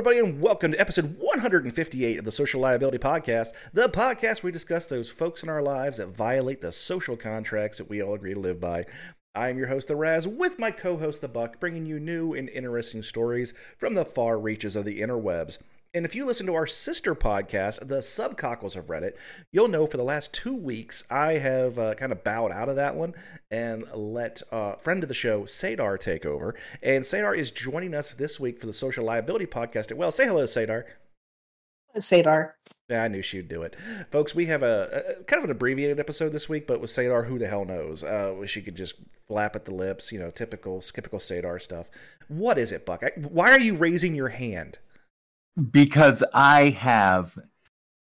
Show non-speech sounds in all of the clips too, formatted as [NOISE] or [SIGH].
everybody, and welcome to episode 158 of the Social Liability Podcast, the podcast where we discuss those folks in our lives that violate the social contracts that we all agree to live by. I am your host, The Raz, with my co host, The Buck, bringing you new and interesting stories from the far reaches of the interwebs. And if you listen to our sister podcast, the Subcockles of Reddit, you'll know for the last two weeks I have uh, kind of bowed out of that one and let uh, friend of the show, Sadar, take over. And Sadar is joining us this week for the Social Liability Podcast. Well, say hello, Sadar. Sadar. Yeah, I knew she'd do it. Folks, we have a, a, kind of an abbreviated episode this week, but with Sadar, who the hell knows? Uh, she could just flap at the lips, you know, typical, typical Sadar stuff. What is it, Buck? I, why are you raising your hand? Because I have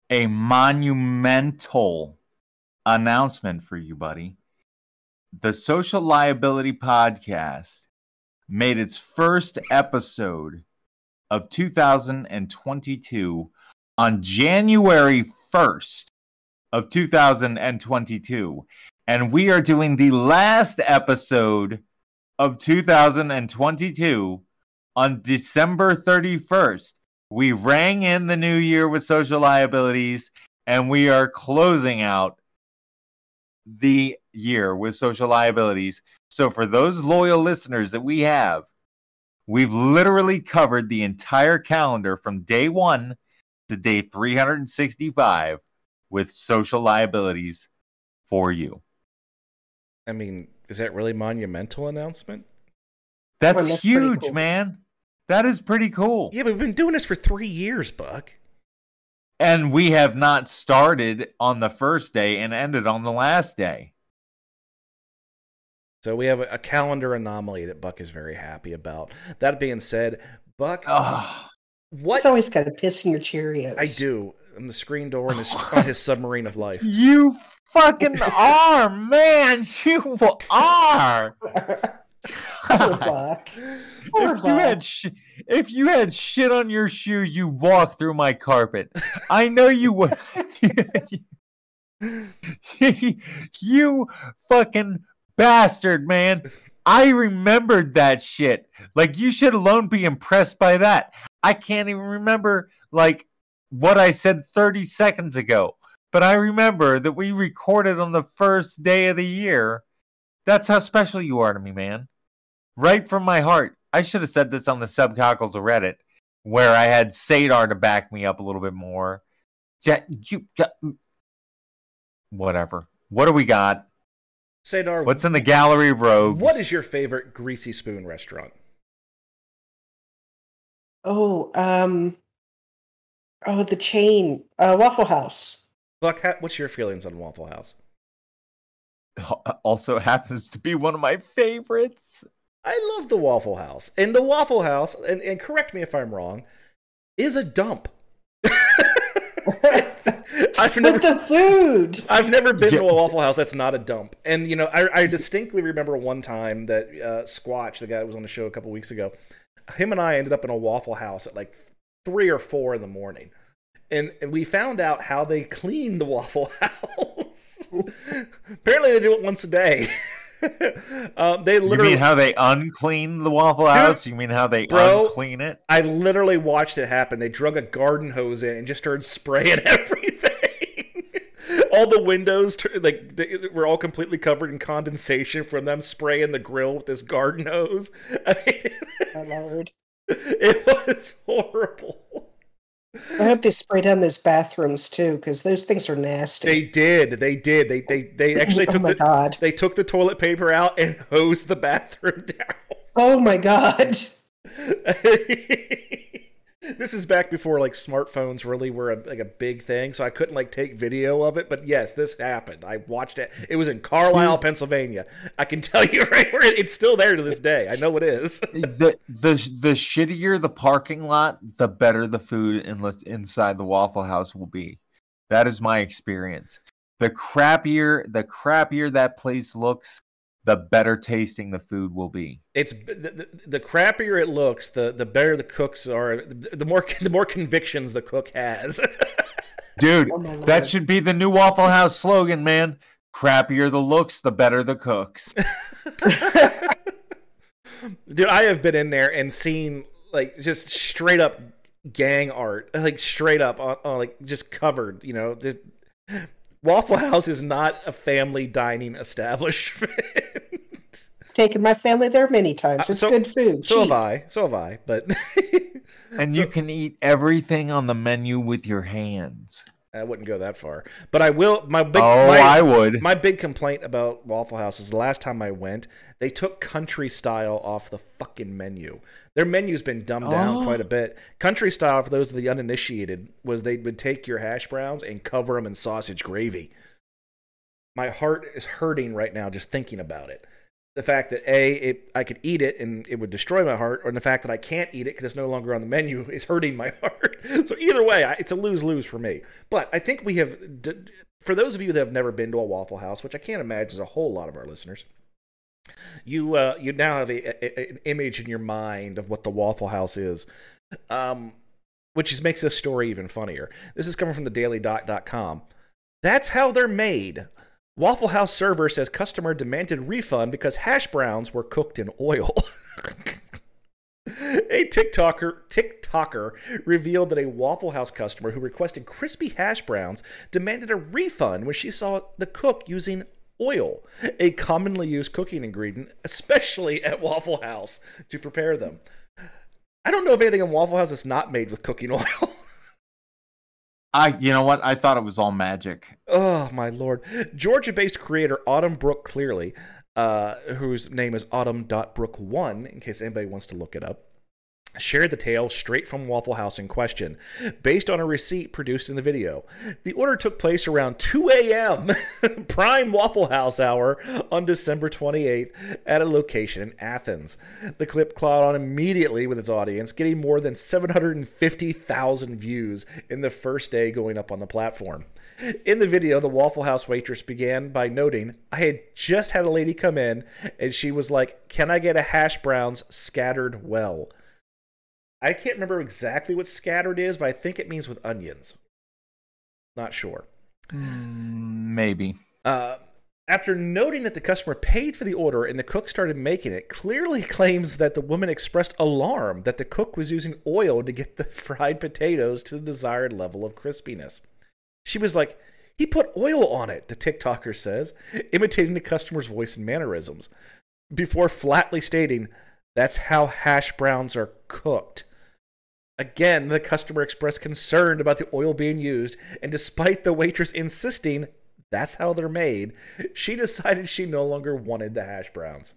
a monumental announcement for you, buddy. The Social Liability Podcast made its first episode of 2022 on January 1st of 2022. And we are doing the last episode of 2022 on December 31st. We rang in the new year with social liabilities, and we are closing out the year with social liabilities. So, for those loyal listeners that we have, we've literally covered the entire calendar from day one to day 365 with social liabilities for you. I mean, is that really monumental announcement? That's, well, that's huge, cool. man. That is pretty cool. Yeah, but we've been doing this for three years, Buck. And we have not started on the first day and ended on the last day. So we have a, calendar anomaly that Buck is very happy about. That being said, Buck, oh, what? It's always kind of pissing your Cheerios. I do. On the screen door on his, on his submarine of life. [LAUGHS] You fucking are, man. You are. [LAUGHS] Poor Buck. [LAUGHS] If you had sh- if you had shit on your shoe, you walk through my carpet. I know you would. [LAUGHS] you fucking bastard, man. I remembered that shit. Like you should alone be impressed by that. I can't even remember like what I said 30 seconds ago. But I remember that we recorded on the first day of the year. That's how special you are to me, man right from my heart. I should have said this on the subcockles of Reddit, where I had Sadar to back me up a little bit more. You, whatever. What do we got? Sadar, what's in the gallery of rogues? What is your favorite greasy spoon restaurant? Oh, um, oh, the chain, uh, Waffle House. Buck, what's your feelings on Waffle House? [LAUGHS] Also happens to be one of my favorites. I love the Waffle House. And the Waffle House, and, and correct me if I'm wrong, is a dump. [LAUGHS] I've never, the food. I've never been yeah. to a Waffle House that's not a dump. And you know, I, I distinctly remember one time that uh, Squatch, the guy who was on the show a couple weeks ago, him and I ended up in a Waffle House at like three or four in the morning, and, and we found out how they clean the Waffle [LAUGHS] House. Apparently, they do it once a day. Uh, [LAUGHS] they literally. You mean how they unclean the Waffle House? Dude, you mean how they bro, unclean it? I literally watched it happen. They drug a garden hose in and just started spraying [LAUGHS] everything. all the windows, like they were all completely covered in condensation from them spraying the grill with this garden hose. [LAUGHS] I mean, My lord, it was horrible. I hope they spray down those bathrooms too, because those things are nasty. They did. They did. They they they [LAUGHS] actually oh took my the God. they took the toilet paper out and [LAUGHS] hosed the bathroom down. Oh my God. [LAUGHS] this is back before like smartphones really were a, like a big thing, so I couldn't like take video of it. But yes, this happened. I watched it. It was in Carlisle, Pennsylvania. I can [LAUGHS] tell you right where it, it's still there to this day. I know it is. [LAUGHS] the the the shittier the parking lot, the better the food in, inside the Waffle House will be. That is my experience. The crappier the crappier that place looks, the better tasting the food will be. It's the, the, the, crappier it looks, the the better the cooks are. The, the more [LAUGHS] the more convictions the cook has. [LAUGHS] Dude, oh that should be the new Waffle House slogan, man. Crappier the looks, the better the cooks. [LAUGHS] Dude, I have been in there and seen like just straight up gang art, like straight up, on, on, like just covered. You know, just, Waffle House is not a family dining establishment. [LAUGHS] Taken my family there many times. Uh, It's so- good food. so cheap. have I. So have I. But [LAUGHS] And So- you can eat everything on the menu with your hands. I wouldn't go that far. But I will. My big. oh, my, I would. My big complaint about Waffle House is the last time I went, they took country style off the fucking menu. Their menu's been dumbed down Oh. quite a bit. Country style, for those of the uninitiated, was they would take your hash browns and cover them in sausage gravy. My heart is hurting right now just thinking about it. The fact that a it I could eat it and it would destroy my heart, or the fact that I can't eat it because it's no longer on the menu [LAUGHS] is hurting my [LAUGHS] heart. So either way, I, it's a lose lose for me. But I think we have, d- for those of you that have never been to a Waffle House, which I can't imagine is a whole lot of our listeners, you uh, you now have a, a, an image in your mind of what the Waffle House is, um, which is, makes this story even funnier. This is coming from the DailyDot.com. That's how they're made. Waffle House server says customer demanded refund because hash browns were cooked in oil. [LAUGHS] a TikToker TikToker revealed that a Waffle House customer who requested crispy hash browns demanded a refund when she saw the cook using oil, a commonly used cooking ingredient, especially at Waffle House, to prepare them. I don't know if anything in Waffle House is not made with cooking oil. [LAUGHS] I, you know what? I thought it was all magic. Oh my lord! Georgia-based creator Autumn Brook Clearly, uh, whose name is Autumn.brook one, in case anybody wants to look it up, shared the tale straight from Waffle House in question, based on a receipt produced in the video. The order took place around 2 a.m. [LAUGHS] prime Waffle House hour on December 28th at a location in Athens. The clip caught on immediately with its audience, getting more than 750,000 views in the first day going up on the platform. In the video, the Waffle House waitress began by noting, I had just had a lady come in and she was like, Can I get a hash browns scattered well? I can't remember exactly what scattered is, but I think it means with onions. Not sure. Mm, maybe. Uh, after noting that the customer paid for the order and the cook started making it, clearly [LAUGHS] claims that the woman expressed alarm that the cook was using oil to get the [LAUGHS] fried potatoes to the desired level of crispiness. She was like, he put oil on it, the TikToker says, imitating the customer's voice and mannerisms, before flatly stating, that's how hash browns are cooked. Again, the customer expressed concern about the oil being used, and despite the waitress insisting that's how they're made, she [LAUGHS] decided she no longer wanted the hash browns.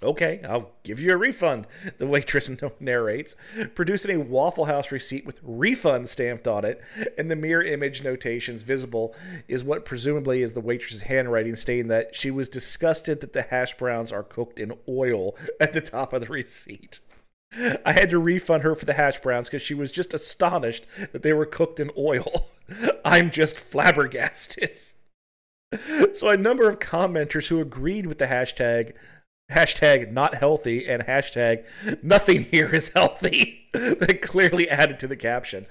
Okay, I'll give you a refund, the waitress [LAUGHS] narrates, producing a Waffle House receipt with refund stamped on it, and the mirror image notations visible is what presumably is the waitress's handwriting stating that she was disgusted that the hash browns are cooked in oil [LAUGHS] at the top of the receipt. I had to refund her for the hash browns because she was just astonished that they were cooked in oil. [LAUGHS] I'm just flabbergasted. So a number of commenters who agreed with the hashtag hashtag not healthy and hashtag nothing here is healthy [LAUGHS] that clearly added to the caption.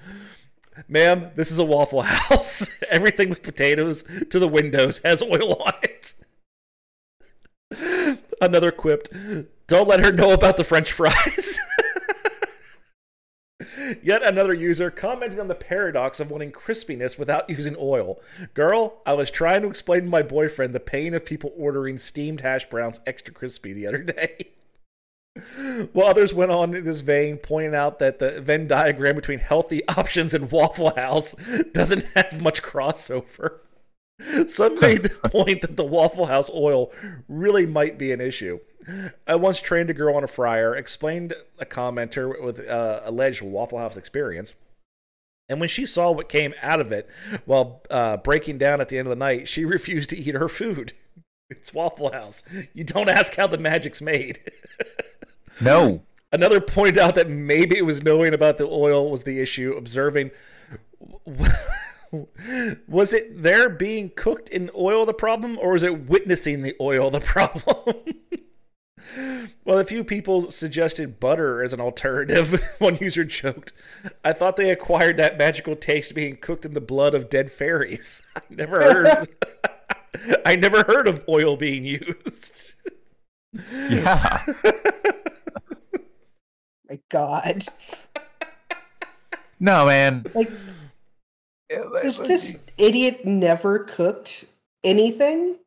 Ma'am, this is a Waffle House. [LAUGHS] Everything with potatoes to the windows has oil on it. [LAUGHS] Another quipped, don't let her know about the french fries. Yet another user commented on the paradox of wanting crispiness without using oil. Girl, I was trying to explain to my boyfriend the pain of people ordering steamed hash browns extra crispy the other day. [LAUGHS] While others went on in this vein, pointing out that the Venn diagram between healthy options and Waffle House doesn't [LAUGHS] have much crossover. [LAUGHS] Some made the point that the Waffle House oil really might be an issue. I once trained a girl on a fryer, explained a commenter with uh, alleged Waffle House experience. And when she saw what came out of it while uh, breaking down at the end of the night, she [LAUGHS] refused to eat her food. It's Waffle House. You don't ask how the magic's made. [LAUGHS] No. Another pointed out that maybe it was knowing about the oil was the issue, observing [LAUGHS] was it there being cooked in oil the problem, or was it witnessing the oil the problem? Well, a few people suggested butter as an alternative. [LAUGHS] One user joked, I thought they acquired that magical taste being cooked in the blood of dead fairies. [LAUGHS] I never heard [LAUGHS] I never heard of oil being used. Yeah. My God. No, man. Like, Has this idiot never cooked anything?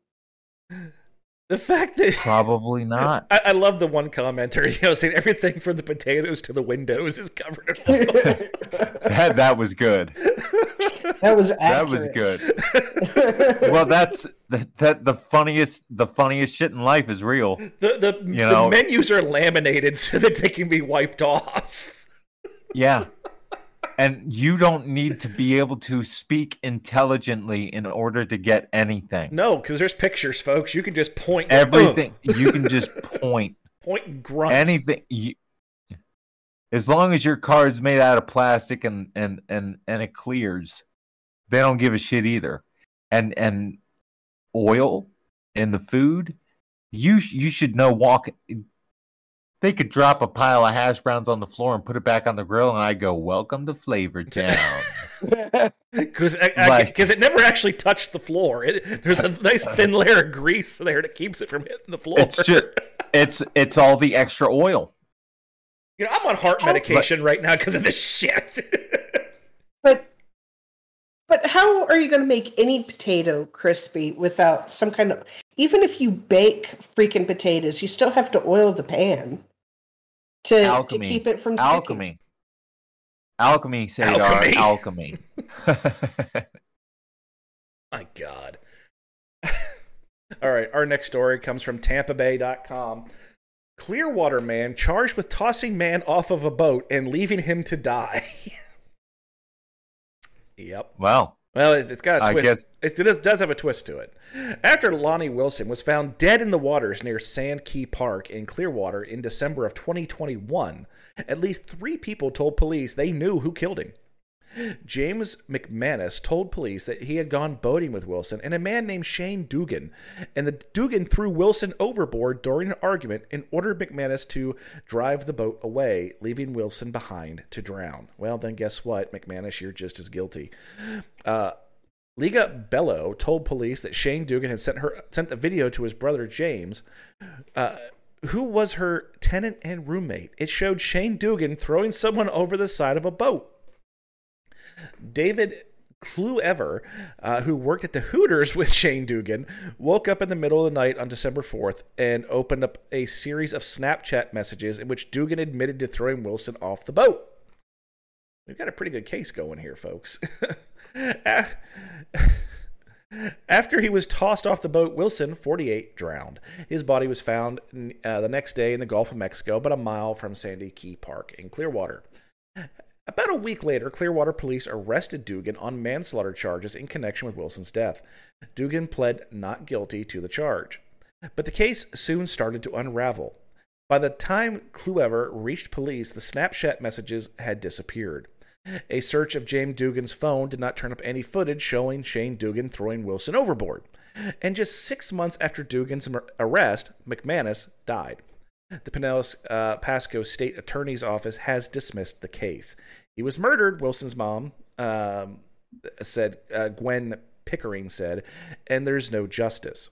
The fact that Probably [LAUGHS] not. I, I love the one commenter, you know, saying everything from the potatoes to the windows is covered in. [LAUGHS] That that was good. That was That was good. Well, that's that, that the funniest the funniest shit in life is real. the the, the know- menus are laminated so that they can be wiped off. Yeah. And you don't need to be able to speak intelligently in order to get anything. No, because there's pictures, folks. You can just point Everything you can just [LAUGHS] point point grunt. anything you, as long as your card's made out of plastic and and and and it clears they don't give a shit either and and oil in the food you you should know walk they could drop a pile of hash browns on the floor and put it back on the grill and i go welcome to flavor town [LAUGHS] Because Like- it never actually touched the floor. It, there's a nice [LAUGHS] thin layer of grease there that keeps it from hitting the floor. it's just it's it's all the extra oil you know, I'm on heart How- medication right now because of this shit. [LAUGHS] But but how are you going to make any potato crispy without some kind of even if you bake freaking potatoes, you still have to oil the pan to, to Alchemy. keep it from sticking. alchemy alchemy Sadar, Alchemy. alchemy [LAUGHS] [LAUGHS] My God. [LAUGHS] All right, our next story comes from TampaBay.com. Clearwater man charged with tossing man off of a boat and leaving him to die. yep. well Well, it- it's got a I twist. guess- It does, does have a twist to it. After Lonnie Wilson was found dead in the waters near Sand Key Park in Clearwater in December of 2021, at least three people told police they knew who killed him. James McManus told police that he had gone boating with Wilson and a man named Shane Dugan, and that Dugan threw Wilson overboard during an argument and ordered McManus to drive the boat away, leaving Wilson behind to drown. Well, then guess what, McManus, you're just as guilty. Uh, Liga Bello told police that Shane Dugan had sent her sent a video to his brother James, uh, who was her tenant and roommate. It showed Shane Dugan throwing someone over the side of a boat. David Kluever, uh, who worked at the Hooters [LAUGHS] with Shane Dugan, woke up in the middle of the night on December 4th and opened up a series of Snapchat messages in which Dugan admitted to throwing Wilson off the boat. We've got a pretty good case going here, folks. [LAUGHS] [LAUGHS] After he was tossed off the boat, Wilson, 48, drowned. His body was found uh, the next day in the Gulf of Mexico, about a mile from Sand Key Park in Clearwater. About a week later, Clearwater police arrested Dugan on manslaughter charges in connection with Wilson's death. Dugan pled not guilty to the charge. But the case soon started to unravel. By the time Kluever reached police, the Snapchat messages had disappeared. A search of James Dugan's phone did not turn up any footage showing Shane Dugan throwing Wilson overboard. And just six months after Dugan's arrest, McManus died. The Pinellas uh, Pasco State Attorney's Office has dismissed the case. He was murdered, Wilson's mom um, said, uh, Gwen Pickering said, and there's no justice.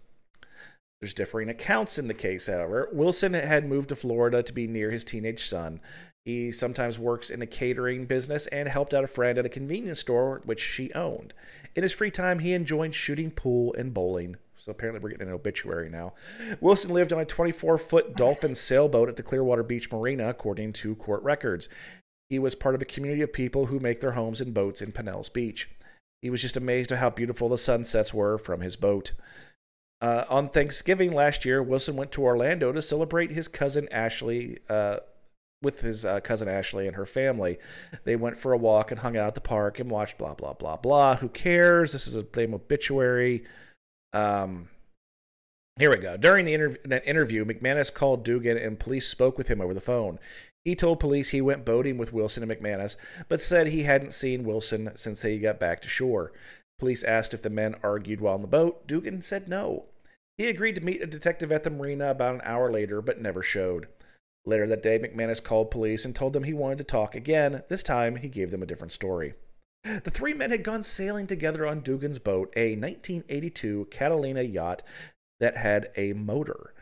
There's differing accounts in the case, however. Wilson had moved to Florida to be near his teenage son. He sometimes works in a catering business and helped out a friend at a convenience store which she owned. In his free time, he enjoyed shooting pool and bowling. So apparently, we're getting an obituary now. Wilson lived on a 24 foot dolphin sailboat at the Clearwater Beach Marina, according to court records. He was part of a community of people who make their homes in boats in Pinellas Beach. He was just amazed at how beautiful the sunsets were from his boat. Uh, on Thanksgiving last year, Wilson went to Orlando to celebrate his cousin Ashley uh, with his uh, cousin Ashley and her family. They went for a walk and hung out at the park and watched blah blah blah blah. Who cares? This is a lame obituary. Um, here we go. During the interview, McManus called Dugan and police spoke with him over the phone. He told police he went boating with Wilson and McManus, but said he hadn't seen Wilson since they got back to shore. Police asked if the men argued while on the boat. Dugan said no. He agreed to meet a detective at the marina about an hour later, but never showed. Later that day, McManus called police and told them he wanted to talk again. This time, he gave them a different story. The three men had gone sailing together on Dugan's boat, a 1982 Catalina yacht that had a motor.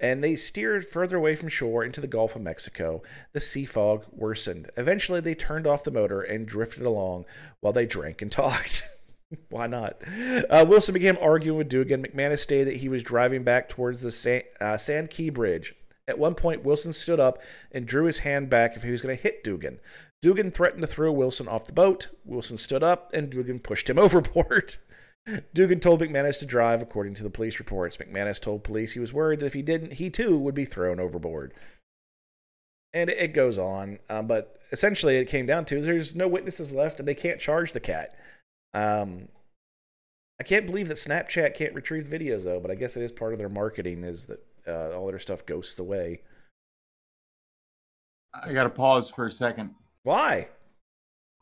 and they steered further away from shore into the Gulf of Mexico. The sea fog worsened. Eventually, they turned off the motor and drifted along while they drank and [LAUGHS] talked. Why not? Uh, Wilson began arguing with Dugan. McManus stated that he was driving back towards the San, uh, Sand Key Bridge. At one point, Wilson stood up and drew his hand back if he was going to hit Dugan. Dugan threatened to throw Wilson off the boat. Wilson stood up and Dugan pushed him [LAUGHS] overboard. Dugan told McManus to drive, according to the police reports. McManus told police he was worried that if he didn't, he too would be thrown overboard. And it goes on, um, but essentially it came down to there's no witnesses left and they can't charge the cat. Um, I can't believe that Snapchat can't retrieve videos though, but I guess it is part of their marketing is that uh, all their stuff ghosts away. I got to pause for a second. Why?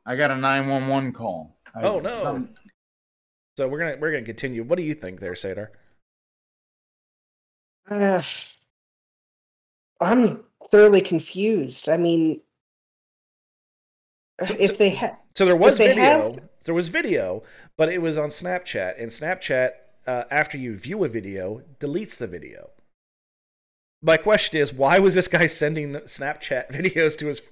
I got a 911 call. I, oh no. Some... So we're gonna we're gonna continue. What do you think there, Sadar? Uh, I'm thoroughly confused. I mean, if they had so there was video. Have... There was video, but it was on Snapchat, and Snapchat, uh, after you view a video, deletes the video. My question is, why was this guy sending Snapchat [LAUGHS] videos to his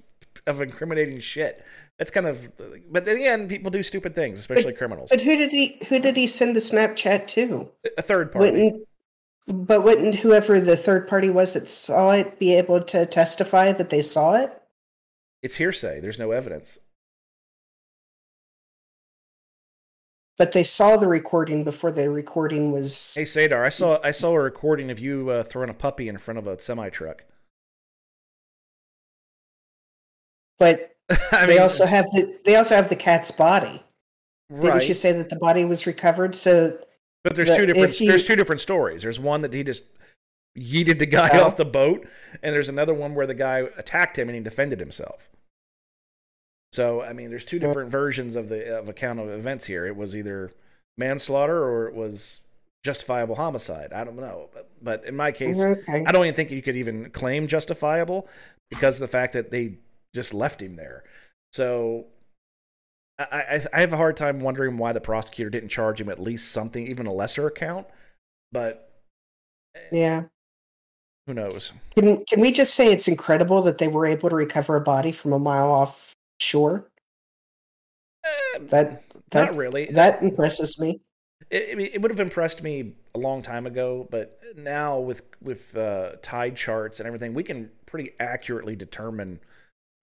of incriminating shit? That's kind of, but then again, people do stupid things, especially but, criminals. But who did he who did he send the Snapchat to? A third party. Wouldn't, but wouldn't whoever the third party was that saw it be able to testify that they saw it? It's hearsay. There's no evidence. but they saw the recording before the recording was. Hey Sadar, I saw I saw a recording of you uh, throwing a puppy in front of a semi truck. But [LAUGHS] I they mean, also have the they also have the cat's body. Right. Didn't you say that the body was recovered? So, but there's two different he, there's two different stories. There's one that he just yeeted the guy oh. off the boat, and there's another one where the guy attacked him and he defended himself. So I mean, there's two different versions of the of account of events here. It was either manslaughter or it was justifiable homicide. I don't know, but, but in my case, okay. I don't even think you could even claim justifiable because of the fact that they just left him there. So I, I, I have a hard time wondering why the prosecutor didn't charge him at least something, even a lesser account. But eh, yeah, who knows? Can can we just say it's incredible that they were able to recover a body from a mile off shore? Uh, that that not really. That impresses me. It, it, would have impressed me a long time ago, but now with with uh, tide charts and everything, we can pretty accurately determine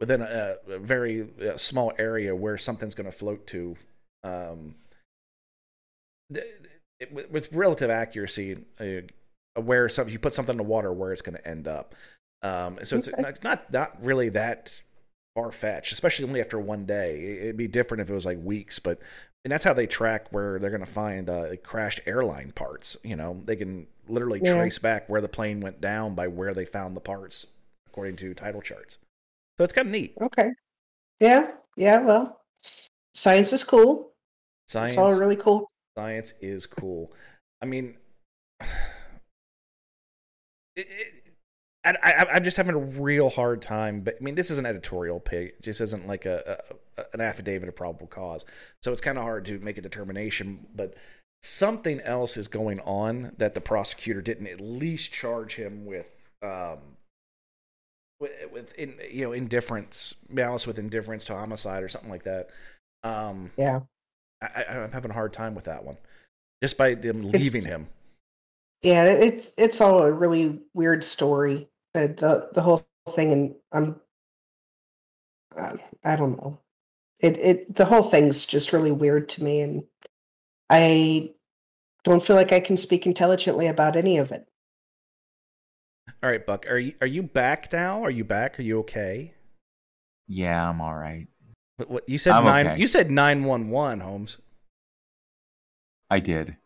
within a, a very uh, small area where something's going to float to. Um, it, with, with, relative accuracy, uh, where some you put something in the water, where it's going to end up. Um, so it's okay. not, not not really that far fetched, especially only after one day. It'd be different if it was like weeks, but and that's how they track where they're going to find uh, crashed airline parts. You know, they can literally yeah. trace back where the plane went down by where they found the parts, according to title charts. So it's kind of neat. Okay. Yeah. Yeah. Well, science is cool. Science. It's all really cool. Science is cool. I mean, [SIGHS] it, it, I, am just having a real hard time. But I mean, this is an editorial pick. It just isn't like a, a an affidavit of probable cause. So it's kind of hard to make a determination. But something else is going on that the prosecutor didn't at least charge him with. Um, with, with in, you know indifference, malice with indifference to homicide or something like that. Um, yeah, I, am having a hard time with that one, just by them leaving it's, him. Yeah, it's it's all a really weird story. Uh, the the whole thing, and I'm uh, I don't know. It it the whole thing's just really weird to me, and I don't feel like I can speak intelligently about any of it. All right, Buck, are you are you back now? Are you back? Are you okay? Yeah, I'm all right. But what you said I'm nine? Okay. You said nine one one, Holmes. I did.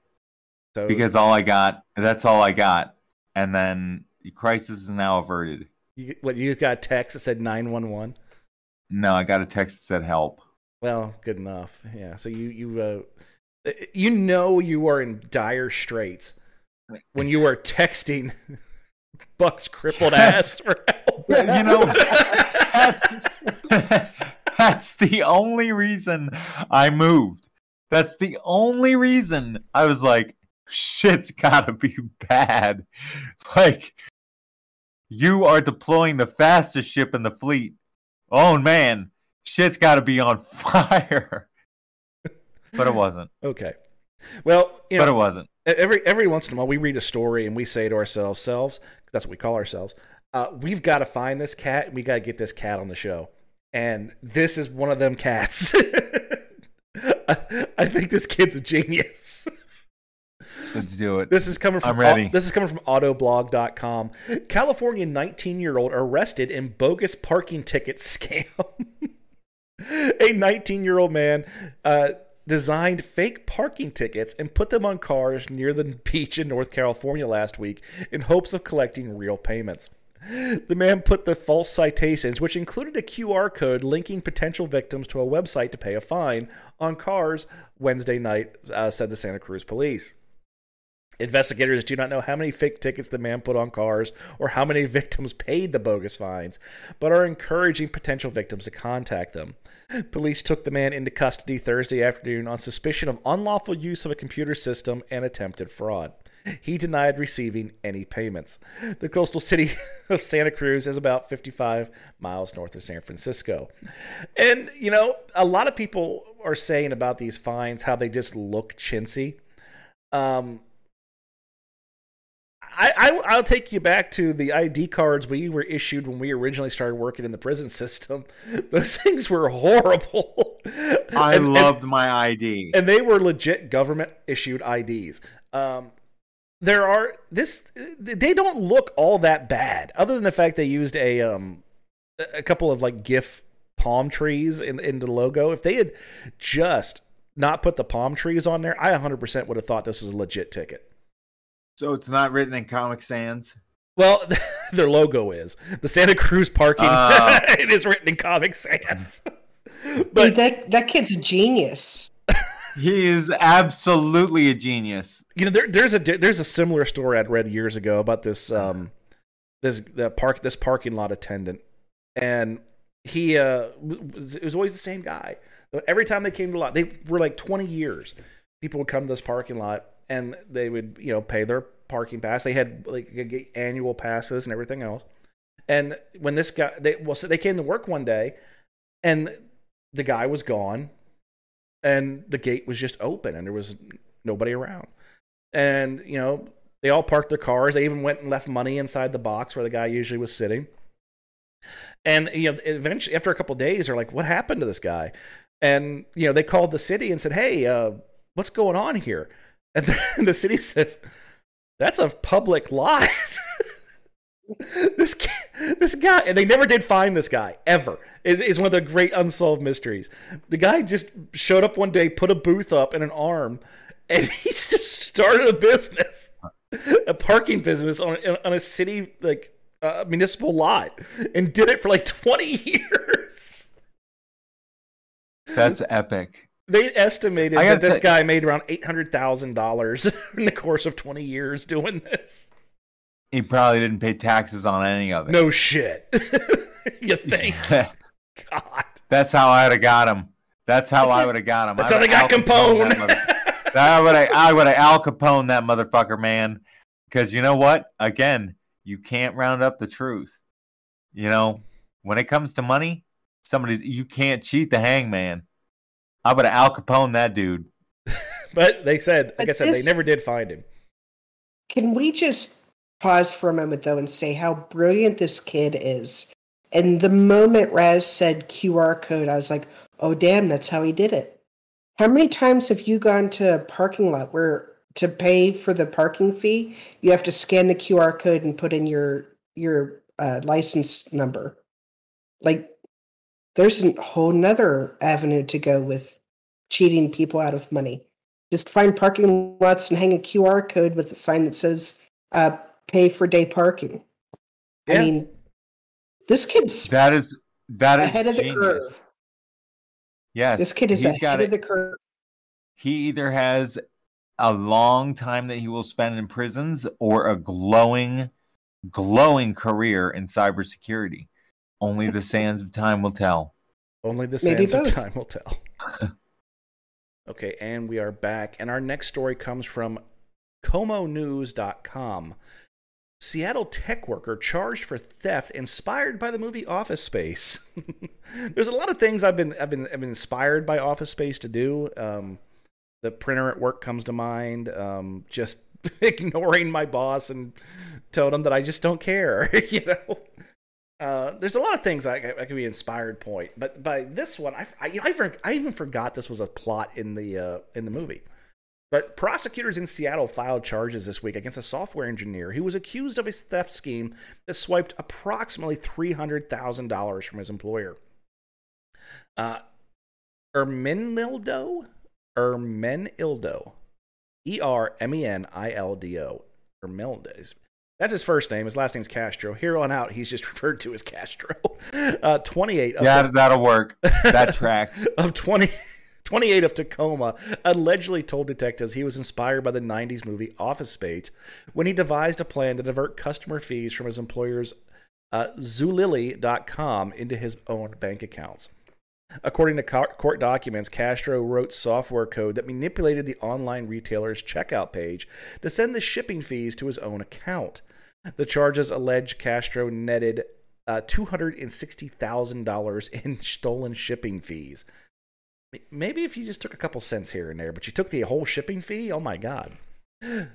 So because all I got, that's all I got, and then the crisis is now averted. You, what you got a text that said nine one one? No, I got a text that said help. Well, good enough. Yeah. So you you uh, you know you are in dire straits when you are [LAUGHS] texting Buck's crippled yes. ass for help. You know, [LAUGHS] that's that's the only reason I moved. That's the only reason I was like, shit's gotta be bad. Like, you are deploying the fastest ship in the fleet. Oh man, shit's gotta be on [LAUGHS] fire. but it wasn't. Okay. Well, you know, but it wasn't. every every once in a while we read a story and we say to ourselves, selves, that's what we call ourselves. Uh, we've got to find this cat. We got to get this cat on the show, and this is one of them cats. I, [LAUGHS] I think this kid's a genius. Let's do it. This is coming from I'm ready. this is coming from autoblog.com. California 19-year-old arrested in bogus parking ticket scam. [LAUGHS] a 19-year-old man uh, designed fake parking tickets and put them on cars near the [LAUGHS] beach in North California last week in hopes of collecting real payments. The man put the false citations, which included a QR code linking potential victims to a website to pay a fine, on cars Wednesday night, uh, said the Santa Cruz police. Investigators do not know how many fake tickets the man put on cars or how many [LAUGHS] victims paid the bogus fines, but are encouraging potential victims to contact them. Police took the man into custody Thursday afternoon on suspicion of unlawful use of a computer system and attempted fraud. He denied receiving any payments. The coastal city [LAUGHS] of Santa Cruz is about 55 miles north of San Francisco. And, you know, a lot of people are saying about these fines how they just look chintzy. Um, I, I, will take you back to the ID cards we were issued when we originally started working in the prison system. [LAUGHS] Those things were horrible. [LAUGHS] I And- and- loved my ID. and they were legit government issued IDs. Um, there are this they don't look all that bad, other than the fact they used a um a couple of like GIF palm trees in in the logo. If they had just not put the palm trees on there, I 100% would have thought this was a legit ticket. So it's not written in Comic Sans. Well, [LAUGHS] their logo is the Santa Cruz parking. Oh. [LAUGHS] it is written in Comic Sans. [LAUGHS] Dude, but that that kid's a genius. He is absolutely a genius. you know there, there's a there's a similar story I'd read years ago about this um this the park this parking lot attendant and he uh was, it was always the same guy every time they came to the lot they were like 20 years people would come to this parking lot and they would you know pay their parking pass. They had like annual passes and everything else. And when this guy they well so they came to work one day and the guy was gone and the gate was just open and there was nobody around. And you know they all parked their cars. They even went and left money inside the box where the guy usually was sitting. And you know eventually after a couple days they're like what happened to this guy? And you know they called the city and said hey uh, what's going on here and the, and [LAUGHS] the city says that's a public lot. [LAUGHS] This ki- this guy and they never did find this guy ever is is one of the great unsolved mysteries. The guy just showed up one day put a booth up and an arm and [LAUGHS] he just started a business a parking business on on a city like uh, municipal lot and did it for like 20 years. That's epic. They estimated that this tell- guy made around $800000 [LAUGHS] in the course of 20 years doing this He probably didn't pay taxes on any of it. no shit [LAUGHS] you think [LAUGHS] god That's how I would have got him. That's how I would have got him. That's I how they got Al Capone Capone. that I would have I would have Al Capone that motherfucker, man. Because you know what? Again, you can't round up the truth. You know, when it comes to money, somebody's you can't cheat the hangman. I would have Al Capone that dude. [LAUGHS] but they said, like But I said, this- they never did find him. Can we just pause for a moment though and say how brilliant this kid is? And the moment Raz said QR code, I was like, oh damn, that's how he did it. How many times have you gone to a parking lot where to pay for the parking fee, you have to scan the QR code and put in your your uh, license number? Like, there's a whole nother avenue to go with cheating people out of money. Just find parking lots and hang a QR code with a sign that says uh, "Pay for day parking." Yeah. I mean, this kid's That is that is ahead of the genius. curve. Yes, This kid is he's ahead got of it. the curve. he either has a long time that he will spend in prisons or a glowing, glowing career in cybersecurity. Only the sands of time will tell. Only the Maybe sands of time will tell. [LAUGHS] okay, and we are back. And our next story comes from KOMONews.com. Seattle tech worker charged for theft inspired by the movie Office Space. [LAUGHS] There's a lot of things I've been I've been I've been inspired by Office Space to do. Um, the printer at work comes to mind. Um, just [LAUGHS] ignoring my boss and told him that I just don't care. you know, uh, there's a lot of things I, I could be inspired point, but by this one, I I, I, I even forgot this was a plot in the uh, in the movie. But prosecutors in Seattle filed charges this week against a software engineer who was accused of a theft scheme that swiped approximately $300,000 from his employer. Uh, Ermenildo? Ermenildo. E R M E N I L D O. That's his first name. His last name's Castro. Here on out, he's just [LAUGHS] referred to as Castro. Uh, 28. yeah, the, that'll work. That [LAUGHS] tracks. of 20. [LAUGHS] 28 of Tacoma, allegedly told detectives he was inspired by the 90s movie Office Space when he devised a plan to divert customer fees from his employer's uh, Zulily.com into his own bank accounts. According to court documents, Castro wrote software code that manipulated the online retailer's checkout page to send the shipping fees to his own account. The charges allege Castro netted uh, $260,000 in stolen shipping fees. Maybe if you just took a couple cents here and there, but you took the whole shipping fee, oh my God.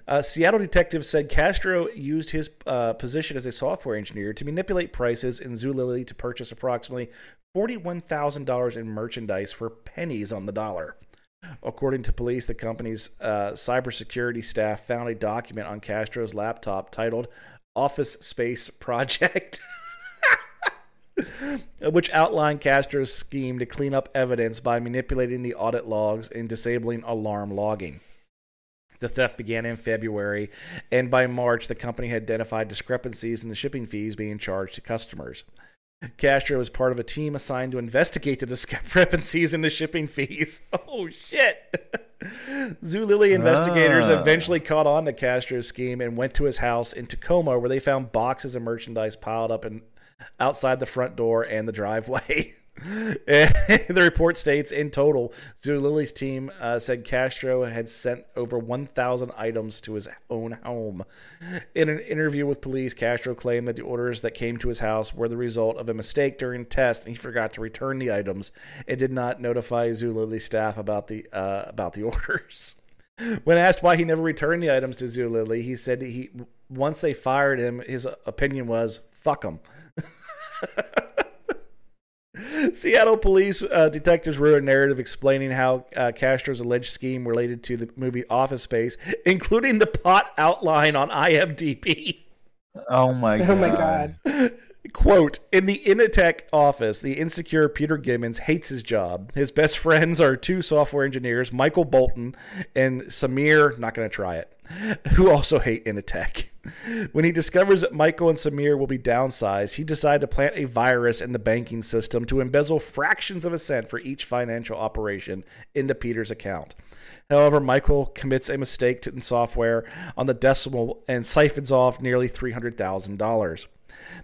Uh, Seattle detectives said Castro used his uh, position as a software engineer to manipulate prices in Zulily to purchase approximately $41,000 in merchandise for pennies on the dollar. According to police, the company's uh, cybersecurity staff found a document on Castro's laptop titled Office Space Project. [LAUGHS] which outlined Castro's scheme to clean up evidence by manipulating the audit logs and disabling alarm logging. The theft began in February, and by March, the company had identified discrepancies in the shipping fees being charged to customers. Castro was part of a team assigned to investigate the [LAUGHS] discrepancies in the shipping fees. [LAUGHS] Oh, shit. [LAUGHS] Zulily investigators ah. eventually caught on to Castro's scheme and went to his house in Tacoma, where they found boxes of merchandise piled up in outside the front door and the driveway. [LAUGHS] the report states in total, Zulily's team uh, said Castro had sent over 1,000 items to his own home. In an interview with police, Castro claimed that the orders that came to his house were the result of a mistake during a test, and he forgot to return the items and did not notify Zulily staff about the uh, about the [LAUGHS] orders. When asked why he never returned the items to Zulily, he said he once they fired him, his opinion was "fuck them." [LAUGHS] Seattle police uh, detectives wrote a narrative explaining how uh, Castro's alleged scheme related to the movie Office Space, including the pot outline on IMDb. Oh my god! Oh my god! Quote In the Initech office, the insecure Peter Gibbons hates his job. His best friends are two software engineers, Michael Bolton and Samir, not going to try it, who also hate Initech. When he discovers that Michael and Samir will be downsized, he decides to plant a virus in the banking system to embezzle fractions of a cent for each financial operation into Peter's account. However, Michael commits a mistake in software on the decimal and siphons off nearly $300,000.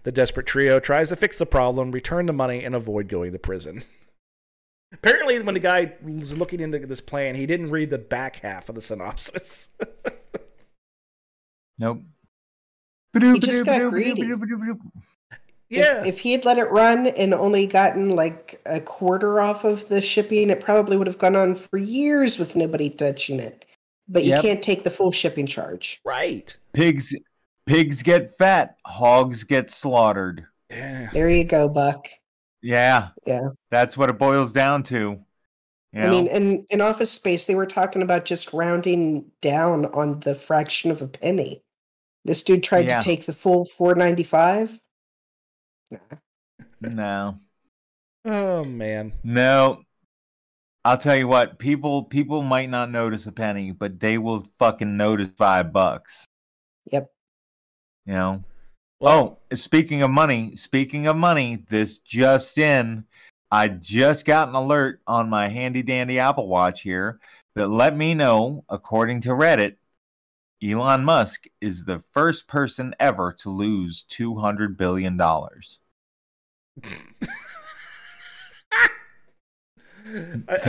The desperate trio tries to fix the problem, return the money, and avoid going to prison. Apparently, when the guy was looking into this plan, he didn't read the back half of the synopsis. [LAUGHS] nope. He just got greedy. Yeah. If, if, he had let it run and only gotten like a quarter off of the shipping, it probably would have gone on for years with nobody touching it. But you yep. can't take the full shipping charge. Right. Pigs Pigs get fat, hogs get slaughtered. Yeah. There you go, Buck. Yeah. Yeah. That's what it boils down to. You know? I mean, in, in office space, they were talking about just rounding down on the fraction of a penny. This dude tried yeah. to take the full four ninety five. Nah. [LAUGHS] No. Oh man. No. I'll tell you what, people people might not notice a penny, but they will fucking notice five bucks. Yep. You know. Well, oh, speaking of money, speaking of money, this just in, I just got an alert on my handy dandy Apple Watch here that let me know, according to Reddit, Elon Musk is the first person ever to lose two hundred billion dollars. [LAUGHS]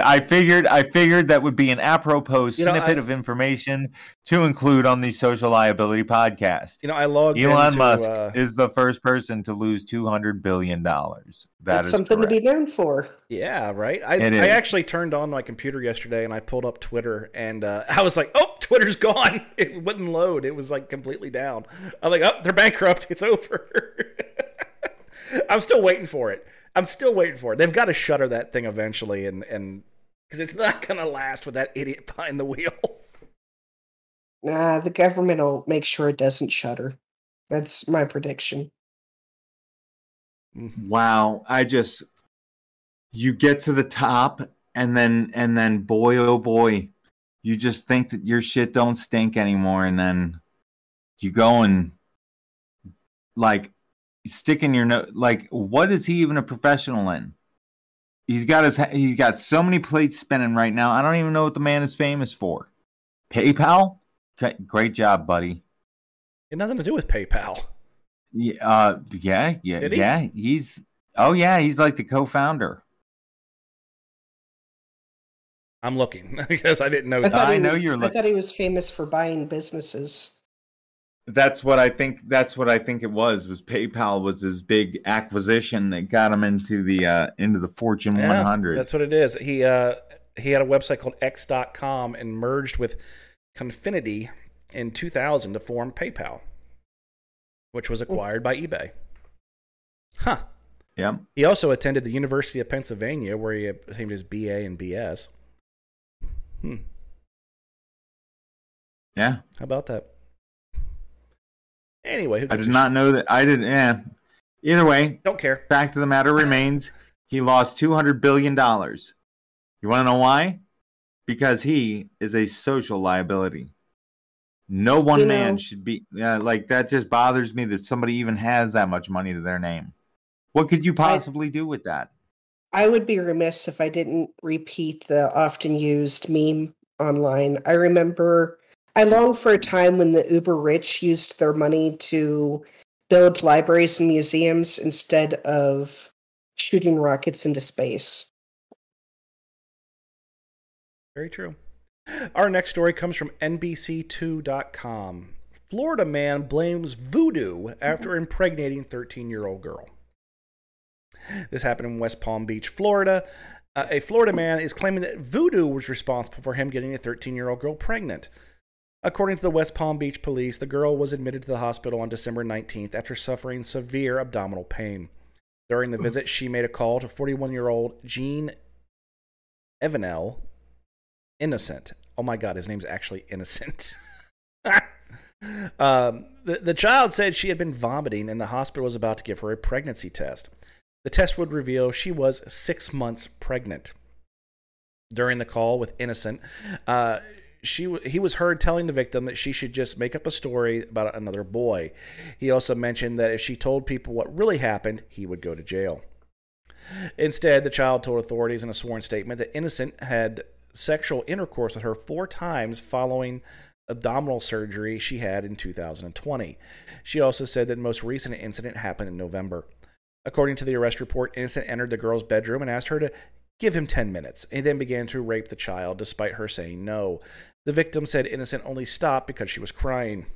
I figured I figured that would be an apropos You know, snippet I- of information to include on the social liability podcast. You know, I logged Elon into, Musk uh, is the first person to lose two hundred billion dollars. That That's is something correct. to be known for. Yeah, right. I, It I actually turned on my computer yesterday and I pulled up Twitter and uh, [LAUGHS] I was like, "Oh, Twitter's gone. [LAUGHS] It wouldn't load. It was like completely down." I'm like, "Oh, they're bankrupt. It's over." [LAUGHS] I'm still waiting for it. I'm still waiting for it. They've got to shutter that thing eventually, and and because it's not gonna last with that idiot behind the wheel. Nah, the government will make sure it doesn't shutter. That's my prediction. Mm-hmm. Wow, I just you get to the top and then and then boy oh boy, you just think that your shit don't stink anymore and then you go and like sticking your nose like what is he even a professional in? He's got his he's got so many plates spinning right now. I don't even know what the man is famous for. PayPal? Okay, great job, buddy. It had nothing to do with PayPal. Yeah, uh, yeah, yeah, Did he? yeah. He's oh yeah, he's like the co-founder. I'm looking [LAUGHS] because I didn't know. I that. I know was, you're I look- thought he was famous for buying businesses. That's what I think. That's what I think it was. Was PayPal was his big acquisition that got him into the uh, into the Fortune Yeah, 100. That's what it is. He uh, he had a website called X.com and merged with Confinity in 2000 to form PayPal, which was acquired by eBay. Huh. Yeah. He also attended the University of Pennsylvania, where he obtained his BA and BS. Hmm. Yeah. How about that? Anyway, who I did not shit? know that. I didn't. Yeah. Either way, Don't care. fact of the matter [LAUGHS] remains, he lost 200 billion dollars. You want to know why? Because he is a social liability. No one You man know- should be yeah, like that. Just bothers me that somebody even has that much money to their name. What could you possibly do with that? I would be remiss if I didn't repeat the often used meme online. I remember I long for a time when the uber rich used their money to build libraries and museums instead of shooting rockets into space. Very true. Our next story comes from NBC2.com. Florida man blames voodoo after impregnating 13 year old girl. This happened in West Palm Beach, Florida. Uh, a Florida man is claiming that voodoo was responsible for him getting a 13 year old girl pregnant. According to the West Palm Beach police, the girl was admitted to the hospital on December 19th after suffering severe abdominal pain. During the visit, she made a call to 41 year old Jean Evanel Innocent. Oh my God, his name's actually Innocent. [LAUGHS] um, the, the child said she had been vomiting and the hospital was about to give her a pregnancy test. The test would reveal she was six months pregnant. During the call with Innocent, uh, she he was heard telling the victim that she should just make up a story about another boy. He also mentioned that if she told people what really happened, he would go to jail. Instead, the child told authorities in a sworn statement that Innocent had sexual intercourse with her four times following abdominal surgery she had in 2020. She also said that the most recent incident happened in November. According to the arrest report, Innocent entered the girl's bedroom and asked her to give him 10 minutes and then began to rape the child despite her saying no. The victim said Innocent only stopped because she was crying.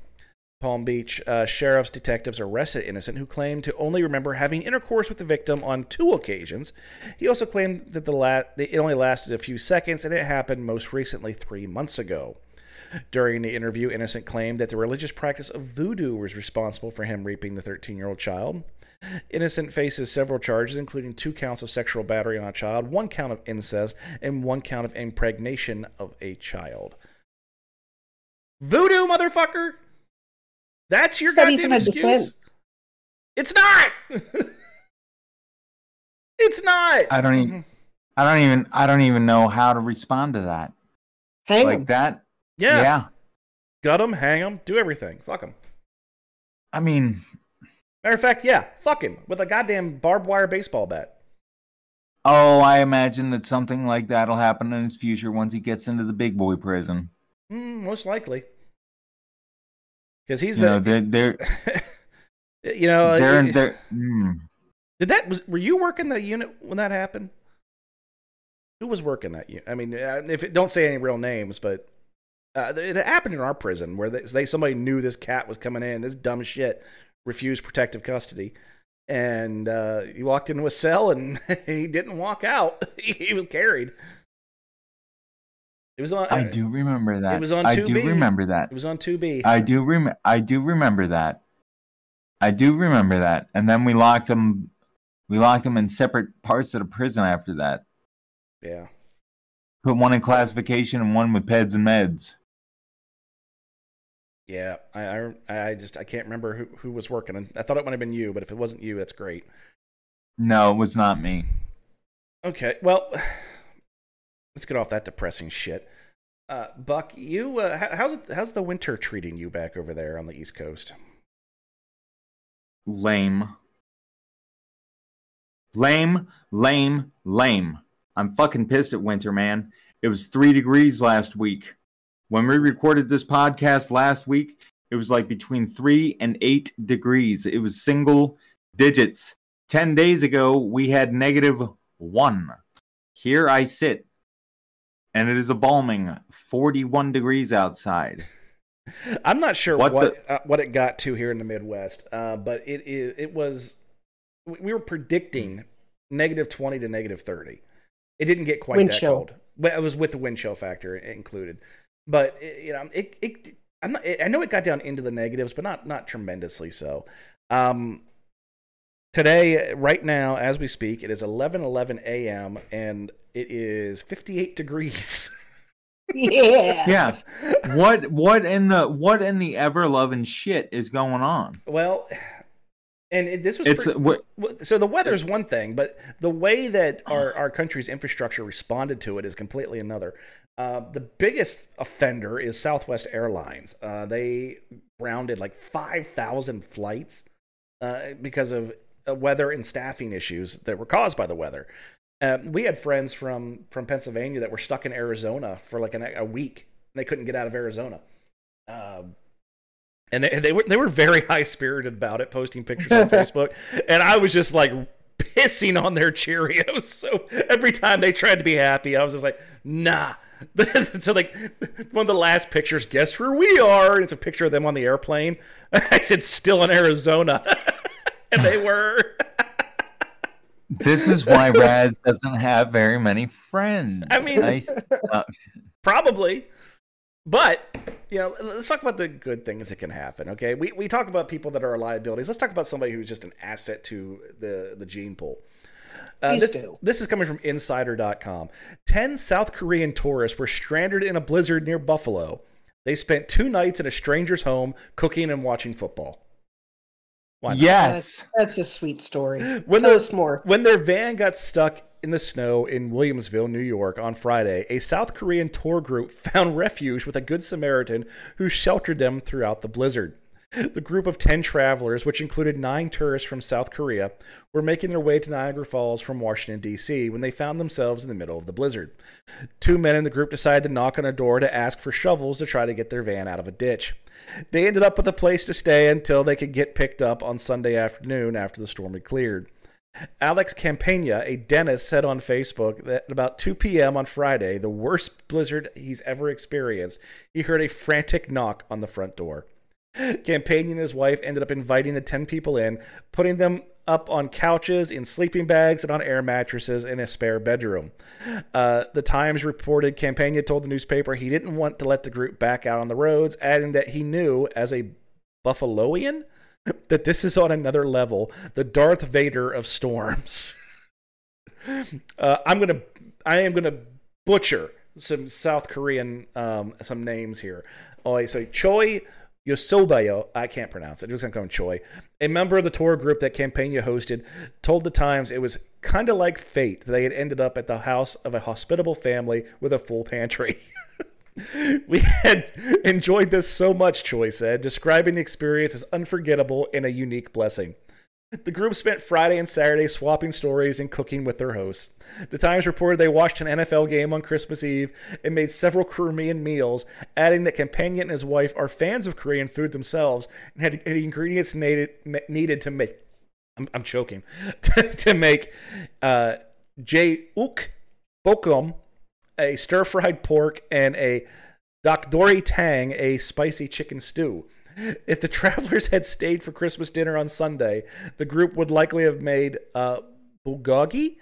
Palm Beach uh, sheriff's detectives arrested Innocent, who claimed to only remember having intercourse with the victim on two occasions. He also claimed that the la- it only lasted a few seconds and it happened most recently three months ago. During the interview, Innocent claimed that the religious practice of voodoo was responsible for him raping the 13 year old child. Innocent faces several charges, including two counts of sexual battery on a child, one count of incest, and one count of impregnation of a child. Voodoo, motherfucker! That's your It's not goddamn excuse. defense. It's not. [LAUGHS] it's not. I don't even. Mm-hmm. I don't even. I don't even know how to respond to that. Hang like 'em. that. Yeah. yeah. Gut him. hang him. do everything. Fuck him. I mean, Matter of fact, yeah, fuck him with a goddamn barbed wire baseball bat. oh, I imagine that something like that'll happen in his future once he gets into the big boy prison. Mm, most likely. Because he's You know, the. they're they're [LAUGHS] you know, they're, uh, they're mm. did that was were you working the unit when that happened? Who was working that? I mean, uh, if it, don't say any real names, but uh, it happened in our prison where they, they somebody knew this cat was coming in. This dumb shit refused protective custody, and uh, he walked into a cell and [LAUGHS] he didn't walk out. [LAUGHS] he was carried. It was on. I do remember that. It was on I do 2B. remember that. It was on two B. I do rem- I do remember that. I do remember that. And then we locked them we locked them in separate parts of the prison after that. Yeah. Put one in classification and one with peds and meds. Yeah, I, I, I just I can't remember who, who was working. I thought it might have been you, but if it wasn't you, that's great. No, it was not me. Okay, well, let's get off that depressing shit. Uh, Buck, you uh, how's how's the winter treating you back over there on the East Coast? Lame. Lame, lame, lame. I'm fucking pissed at winter, man. It was three degrees last week. When we recorded this podcast last week, it was like between three and eight degrees. It was single digits. 10 days ago, we had negative one. Here I sit, and it is a balming 41 degrees outside. [LAUGHS] I'm not sure What what uh, what it got to here in the Midwest, uh, but it is it was we we were predicting negative 20 to negative 30. It didn't get quite Wind that chill. cold. But it was with the wind chill factor included. But it, you know, it it I'm not, I know it got down into the negatives, but not not tremendously so. Um, today, right now, as we speak, it is 11:11 a.m. and it is 58 degrees. Yeah. Yeah. What what in the what in the ever loving shit is going on? well, and it, this was It's pre- what so the weather's one thing, but the way that our, our country's infrastructure responded to it is completely another. Uh, the biggest offender is Southwest Airlines. Uh, they grounded like 5,000 flights uh, because of weather and staffing issues that were caused by the weather. Uh, we had friends from, from Pennsylvania that were stuck in Arizona for like an, a week. And they couldn't get out of Arizona. Um, and they, they were they were very [LAUGHS] high spirited about it, posting pictures on [LAUGHS] Facebook, and I was just like pissing on their Cheerios. [LAUGHS] So every time they tried to be happy, I was just like, nah. so like one of the last pictures, guess where we are? And it's a picture of them on the airplane. I said, still in Arizona, and [LAUGHS] they were. [LAUGHS] this is why Raz doesn't have very many friends. I mean- uh, [LAUGHS] Probably. But, you know, let's talk about the good things that can happen, okay? We, we talk about people that are liabilities. Let's talk about somebody who's just an asset to the, the gene pool. Uh, this, this is coming from Insider.com. 10 South Korean tourists were stranded in a blizzard near Buffalo. They spent two nights in a stranger's home cooking and watching football. Why not? yes. That's, that's a sweet story. When Tell the- us more. When their van got stuck in the snow in Williamsville, New York on Friday, a South Korean tour group [LAUGHS] found refuge with a Good Samaritan who sheltered them throughout the blizzard. [LAUGHS] The group of 10 travelers, which included nine tourists from South Korea, were making their way to Niagara Falls from Washington, D.C., when they found themselves in the middle of the blizzard. Two men in the group decided to knock on a door to ask for shovels to try to get their van out of a ditch. They ended up with a place to stay until they could get picked up on Sunday afternoon after the storm had cleared. Alex Campagna, a dentist, said on Facebook that at about 2 p.m. on Friday, the worst blizzard he's ever experienced, he heard a frantic knock on the front door. Campagna and his wife ended up inviting the 10 people in, putting them up on couches, in sleeping bags, and on air mattresses in a spare bedroom. Uh, the Times reported Campagna told the newspaper he didn't want to let the group back out on the roads, adding that he knew, as a Buffaloian, that this is on another level, the Darth Vader of storms. [LAUGHS] uh, I'm gonna, I am gonna butcher some South Korean um, some names here. Oh, I say Choi Yosobayo. I can't pronounce it. It looks like I'm Choi. A member of the tour group that Campagna hosted told the Times it was kind of like fate. That they had ended up at the house of a hospitable family with a full pantry. [LAUGHS] We had enjoyed this so much, Choi said, describing the experience as unforgettable and a unique blessing. [LAUGHS] The group spent Friday and Saturday swapping stories and cooking with their hosts. The Times reported they watched an NFL game on Christmas Eve and made several Korean meals, adding that Campagna and his wife are fans of Korean food themselves and had, the ingredients needed, needed to make. I'm, I'm choking. [LAUGHS] to make uh, jae-uk bokum, a stir fried pork, and a dakdori tang, a spicy chicken stew. If the travelers had stayed for Christmas dinner on Sunday, the group would likely have made uh, bulgogi,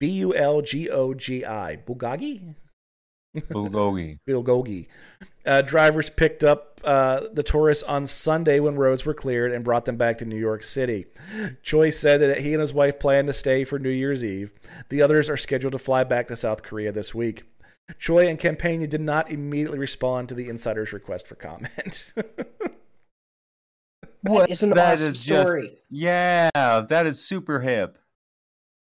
B U L G O G I, bulgogi, Bulgogi. [LAUGHS] bulgogi. Uh, drivers picked up uh, the tourists on Sunday when roads were cleared and brought them back to New York City. Choi said that he and his wife plan to stay for New Year's Eve. The others are scheduled to fly back to South Korea this week. Choi and Campagna did not immediately respond to the insider's request for comment. [LAUGHS] That is an That awesome is just- story. Yeah, that is super hip.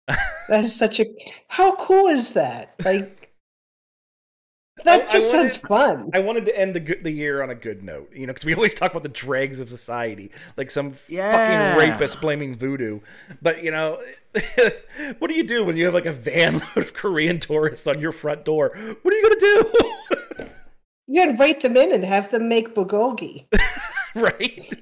That is such a. How cool is that? Like, that I- I just wanted- sounds fun. I wanted to end the good, the year on a good note, you know, because we [LAUGHS] always talk about the dregs of society, like some Yeah. fucking rapist blaming voodoo. But you know, [LAUGHS] what do you do when you have like a van [LAUGHS] load of Korean tourists on your front door? What are you gonna do? You invite them in and have them make bulgogi. right?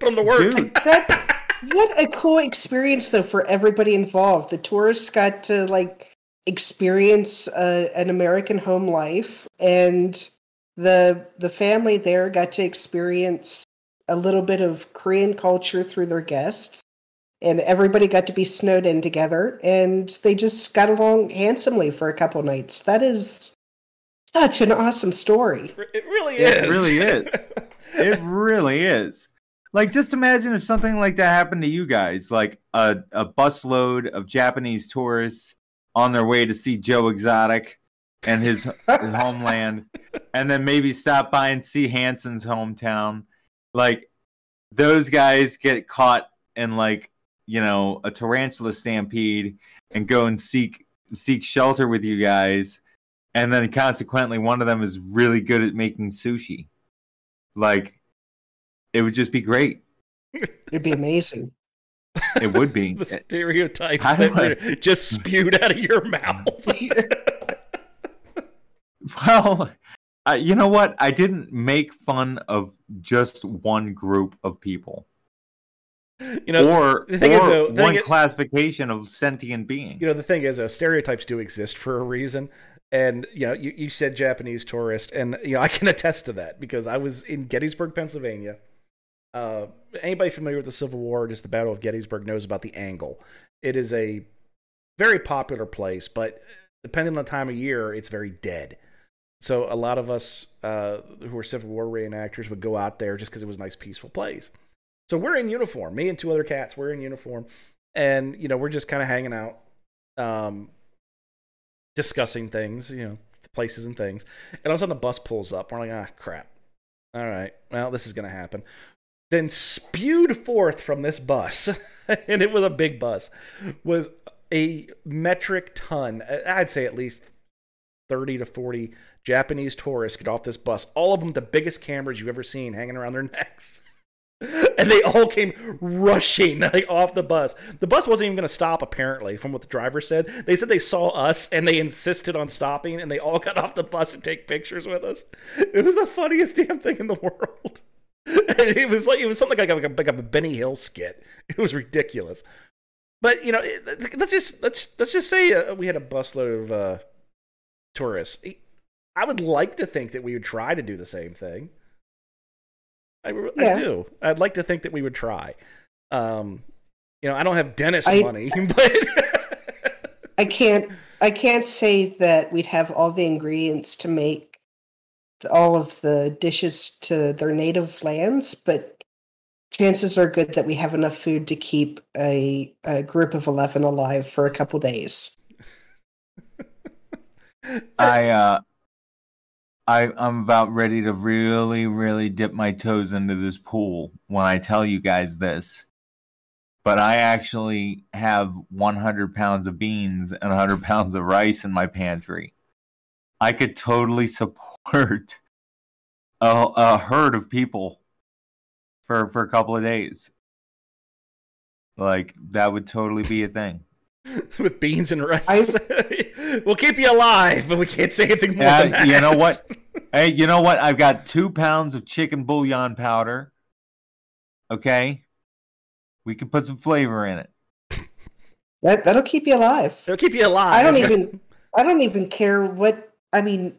Put them to work. Dude. That what a cool experience though for everybody involved. The tourists got to like experience uh, an American home life, and the the family there got to experience a little bit of Korean culture through their guests. And everybody got to be snowed in together, and they just got along handsomely for a couple nights. That is such an awesome story. It really It is. really [LAUGHS] is. It really is. Like, just imagine if something like that happened to you guys, like a, a busload of Japanese tourists on their way to see Joe Exotic and his, his homeland, [LAUGHS] and then maybe stop by and see Hanson's hometown. Like, those guys get caught in like you know a tarantula stampede and go and seek seek shelter with you guys, and then consequently one of them is really good at making sushi. Like, it would just be great. It'd be amazing. It would be. [LAUGHS] the stereotypes that just spewed out of your mouth. [LAUGHS] Well, uh, you know what? I didn't make fun of just one group of people, you know, or, the thing is, though, the thing one is- classification of sentient being. you know the thing is though stereotypes do exist for a reason and you know you, you said japanese tourist and you know i can [LAUGHS] attest to that because i was in gettysburg pennsylvania uh, anybody familiar with the civil war just the battle of gettysburg knows about the angle. It is a very popular place but depending on the time of year it's very dead. So a lot of us uh, who are civil war reenactors would go out there just because it was a nice peaceful place. So we're in uniform me and two other cats we're in uniform and you know we're just kind of hanging out um discussing things you know places and things. And all of a sudden the bus pulls up we're like ah crap. All right. Well this is gonna happen then spewed forth from this bus [LAUGHS] and it was a big bus was a metric ton i'd say at least 30 to 40 japanese tourists get off this bus all of them the biggest cameras you've ever seen hanging around their [LAUGHS] necks and they all came rushing like [LAUGHS] off the bus. The bus wasn't even going to stop. Apparently, from what the driver said, they said they saw us and they insisted on stopping, and they all got off the bus and take pictures with us. It was the funniest damn thing in the world. [LAUGHS] And it was like it was something like a, like a, Benny Hill skit. [LAUGHS] It was ridiculous. But you know, let's just let's let's just say uh, we had a busload of uh, tourists. I would like to think that we would try to do the same thing. I, re- I do. I'd like to think that we would try. Um, you know, I don't have dentist I- money, [LAUGHS] but I can't I can't say that we'd have all the ingredients to make all of the dishes to their native lands, but chances are good that we have enough food to keep a, a group of 11 alive for a couple days. [LAUGHS] I uh I I'm about ready to really really dip my toes into this pool when I tell you guys this. But I actually have 100 pounds of beans and 100 pounds of rice in my pantry. I could totally support [LAUGHS] a, a herd of people for for a couple of days. Like that would totally be a thing. [LAUGHS] with beans and rice, [LAUGHS] we'll keep you alive, but we can't say anything more Yeah, than that. you know what? Hey, you know what? I've got two pounds of chicken bouillon powder. Okay, we can put some flavor in it. That that'll keep you alive. It'll keep you alive. I don't even I don't even care what I mean.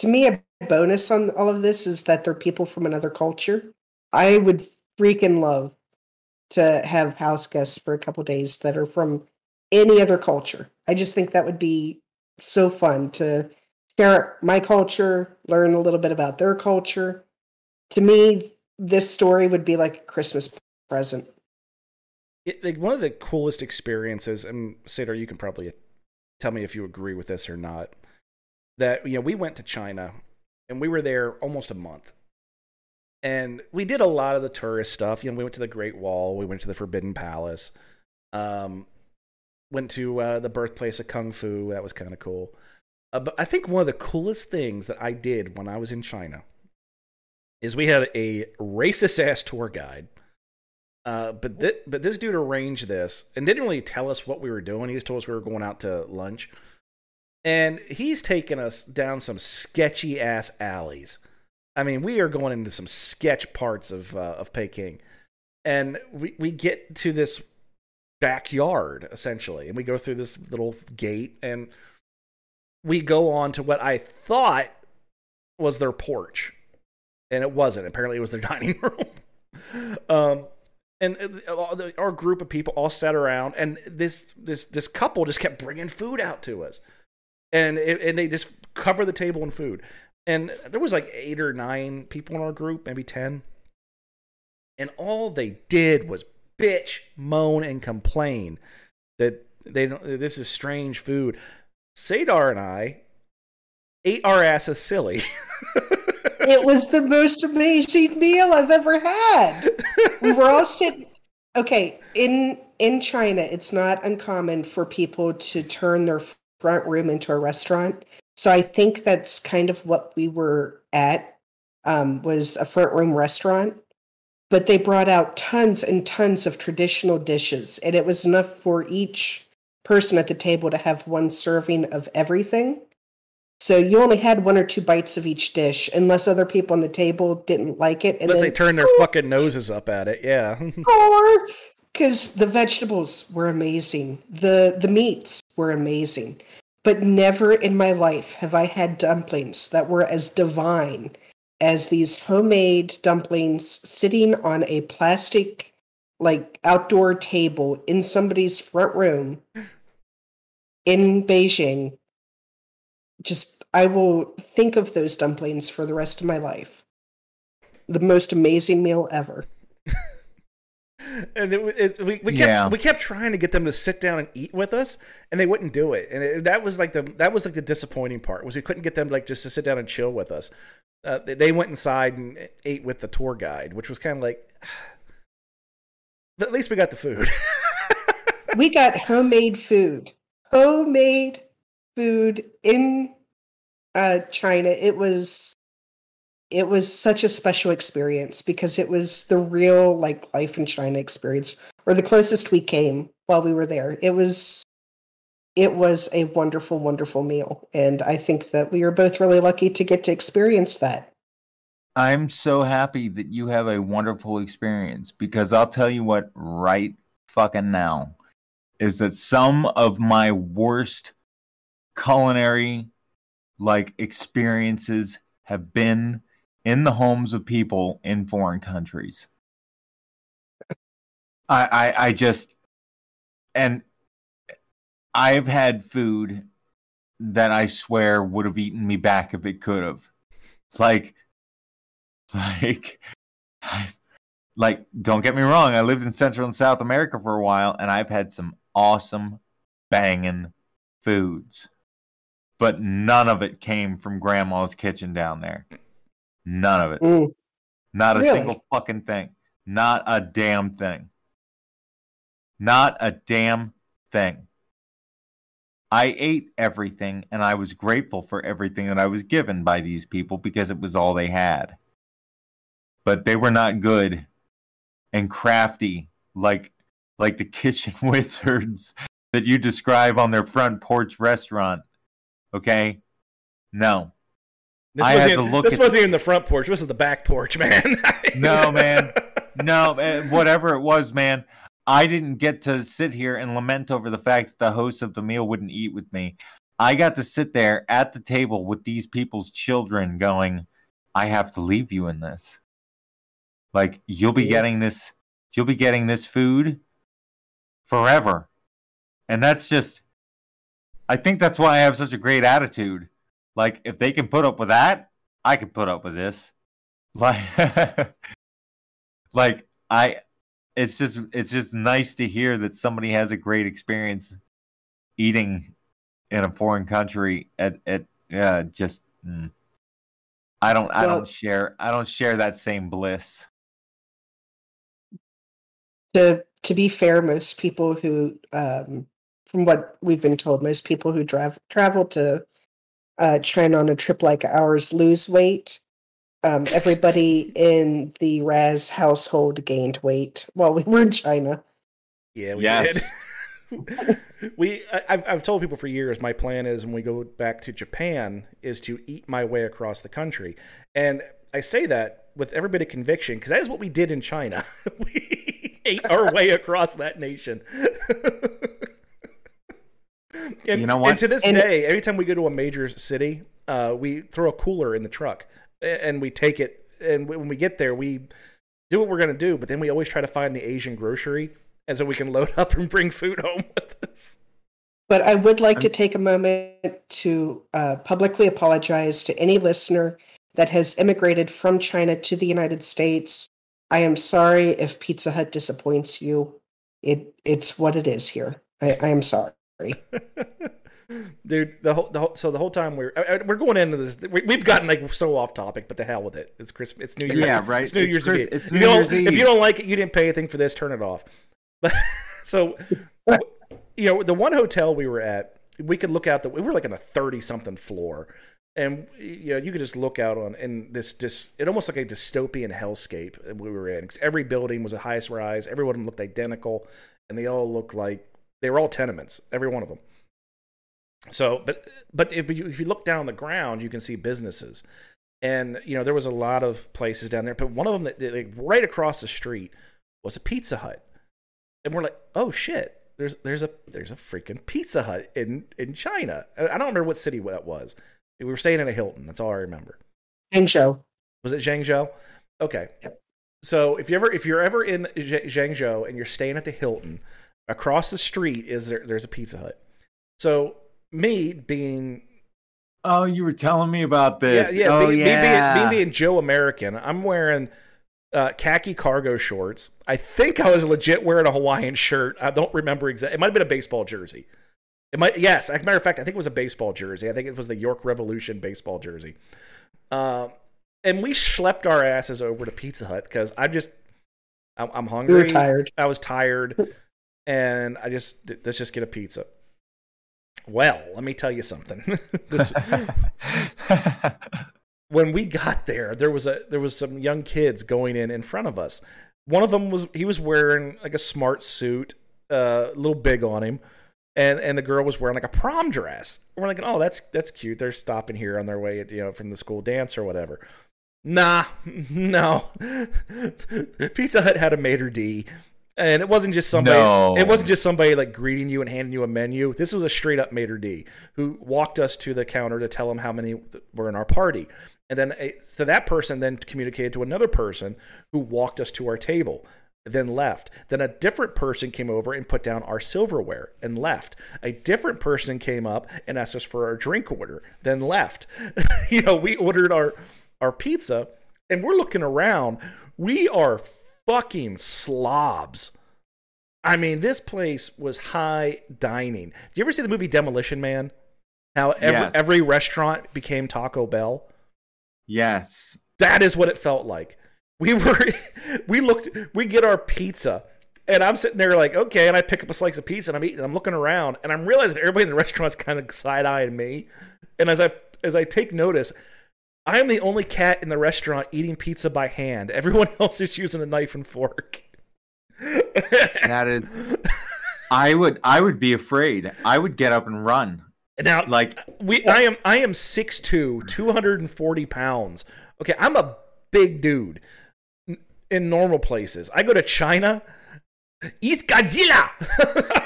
To me, a bonus on all of this is that they're people from another culture. I would freaking love to have house guests for a couple days that are from any other culture. I just think that would be so fun to share my culture, learn a little bit about their culture. To me, this story would be like a Christmas present. It, like one of the coolest experiences, and Sadar, you can probably tell me if you agree with this or not. That you know, we went to China and we were there almost a month. And we did a lot of the tourist stuff. You know, we went to the Great Wall, we went to the Forbidden Palace, um, went to uh, the birthplace of Kung Fu. That was kind of cool. Uh, but I think one of the coolest things that I did when I was in China is we had a racist ass tour guide. Uh, but th- but this dude arranged this and didn't really tell us what we were doing. He just told us we were going out to lunch, and he's taken us down some sketchy ass alleys. I mean, we are going into some sketch parts of uh, of Peking, and we we get to this backyard essentially, and we go through this little gate, and we go on to what I thought was their porch, and it wasn't. Apparently, it was their [LAUGHS] dining room. um, and uh, our group of people all sat around, and this this this couple just kept bringing food out to us, and it, and they just cover the table in food, and there was like eight or nine people in our group, maybe ten, and all they did was bitch, moan, and complain that they don't. This is strange food. Sadar and I ate our asses silly. [LAUGHS] it was the most amazing meal I've ever had. We were all sitting. Okay, in in China, it's not uncommon for people to turn their front room into a restaurant. So I think that's kind of what we were at. Um, was a front room restaurant, but they brought out tons and tons of traditional dishes, and it was enough for each person at the table to have one serving of everything. So you only had one or two bites of each dish, unless other people on the table didn't like it. unless they turned their fucking noses up at it, yeah. [LAUGHS] or because the vegetables were amazing, the the meats were amazing, but never in my life have I had dumplings that were as divine as these homemade dumplings sitting on a plastic like outdoor table in somebody's front room in Beijing just I will think of those dumplings for the rest of my life. The most amazing meal ever. And it, it, we, we kept yeah. we kept trying to get them to sit down and eat with us, and they wouldn't do it. And it, that was like the that was like the disappointing part was we couldn't get them like just to sit down and chill with us. Uh, they went inside and ate with the tour guide, which was kind of like. But [SIGHS] at least we got the food. [LAUGHS] we got homemade food. Homemade food in uh, China, it was it was such a special experience because it was the real like life in China experience, or the closest we came while we were there. It was it was a wonderful, wonderful meal, and I think that we are both really lucky to get to experience that. I'm so happy that you have a wonderful experience because I'll tell you what right fucking now is that some of my worst culinary like experiences have been in the homes of people in foreign countries. I, I, I just and I've had food that I swear would have eaten me back if it could have. It's like, [LAUGHS] like, like, don't get me wrong. I lived in Central and South America for a while, and I've had some awesome, banging foods but none of it came from grandma's kitchen down there. None of it. Mm. Not a really? single fucking thing. Not a damn thing. Not a damn thing. I ate everything and I was grateful for everything that I was given by these people because it was all they had. But they were not good and crafty like like the [LAUGHS] kitchen [LAUGHS] wizards that you describe on their front porch restaurant Okay, no. This, wasn't, even, this wasn't even the front porch. This is the back porch, [LAUGHS] man. no, man. No, eh, whatever it was, man. I didn't get to sit here and lament over the fact that the host of the meal wouldn't eat with me. I got to sit there at the table with these people's children going, I have to leave you in this. Like you'll be Yeah. getting this you'll be getting this food forever. And that's just I think that's why I have such a great attitude. Like if they can put up with that, I can put up with this. [LAUGHS] Like like I it's just it's just nice to hear that somebody has a great experience eating in a foreign country at at yeah just mm. I don't I don't share I don't share that same bliss. to to be fair, most people who, um, from what we've been told, most people who drive travel to uh, China on a trip like ours lose weight. Um, everybody [LAUGHS] in the Raz household gained weight while we were in China. Yeah, we Yes. did. [LAUGHS] we I've I've told people for years my plan is when we go back to Japan is to eat my way across the country, and I say that with every bit of conviction because that is what we did in China. [LAUGHS] we ate our way across that nation. [LAUGHS] and, You know what? And to this And- day, every time we go to a major city, uh, we throw a cooler in the truck and we take it. And when we get there, we do what we're going to do, but then we always try to find the Asian grocery, and so we can load [LAUGHS] up and bring food home with us. But I would like to I'm- take a moment to uh, publicly apologize to any listener that has immigrated from China to the United States. I am sorry if Pizza Hut disappoints you. It it's what it is here. I, I am sorry. [LAUGHS] Dude, the whole, the whole so the whole time we're I- I- we're going into this, we, we've gotten like so off topic, but the hell with it. It's Christmas. It's New Year's. Yeah, right. It's New It's Year's Chris- Eve. it's If New you don't- If you don't like it, you didn't pay anything for this. Turn it off. But [LAUGHS] so, [LAUGHS] you know, the one hotel we were at, we could look out the. We were like on a thirty something floor, and you know, you could just look out on and this dis. It almost like a dystopian hellscape that we were in because every building was a highest rise. Every one of them looked identical, and they all looked like they were all tenements. Every one of them. So, but but if you if you look down the ground, you can see businesses, and you know there was a lot of places down there. But one of them that like, right across the street was a Pizza Hut, and we're like, oh shit, there's there's a there's a freaking Pizza Hut in in China. I don't remember what city that was. We were staying in a Hilton. That's all I remember. Hangzhou. Was it Zhangzhou? Okay. Yep. So if you ever if you're ever in Zh- Zhangzhou and you're staying at the Hilton, across the street is there there's a Pizza Hut. So me being Oh, you were telling me about this. yeah, yeah, oh, me, yeah. Me, being, me being Joe American, I'm wearing uh, khaki cargo shorts. I think I was legit wearing a Hawaiian shirt. I don't remember exactly. It might have been a baseball jersey. It might, yes. As a matter of fact, I think it was a baseball jersey. I think it was the York Revolution baseball jersey. Um, and we schlepped our asses over to Pizza Hut because I just, I'm, I'm We hungry. were tired. I was tired, [LAUGHS] and I just let's just get a pizza. Well, let me tell you something. [LAUGHS] this, [LAUGHS] when we got there, there was a there was some young kids going in in front of us. One of them was he was wearing like a smart suit, uh, a little big on him, and and the girl was wearing like a prom dress. We're like, oh, that's that's cute. They're stopping here on their way, you know, from the school dance or whatever. Nah, [LAUGHS] no. Pizza Hut had a maitre d, and it wasn't just somebody. No. It wasn't just somebody like greeting you and handing you a menu. This was a straight up maitre d who walked us to the counter to tell them how many were in our party, and then eh, so that person then communicated to another person who walked us to our table. Then left. Then a different person came over and put down our silverware and left. A different person came up and asked us for our drink order, then left. [LAUGHS] you know, we ordered our our pizza and we're looking around. We are fucking slobs. I mean, this place was high dining. Do you ever see the movie Demolition Man? How every, Yes. every restaurant became Taco Bell? yes. That is what it felt like. We [LAUGHS] were, we looked, we get our pizza, and I'm sitting there like, okay, and I pick up a slice of pizza and I'm eating. I'm looking around, and I'm realizing everybody in the [LAUGHS] restaurant's kind of side eyeing me. And as I as I take notice, I am the only cat in the restaurant eating pizza by hand. Everyone [LAUGHS] else is using a knife and fork. [LAUGHS] That is I would I would be afraid. I would get up and run. now, Like we I am I am 6'2", 240 pounds. Okay, I'm a big dude in normal places. I go to China, East Godzilla. [LAUGHS]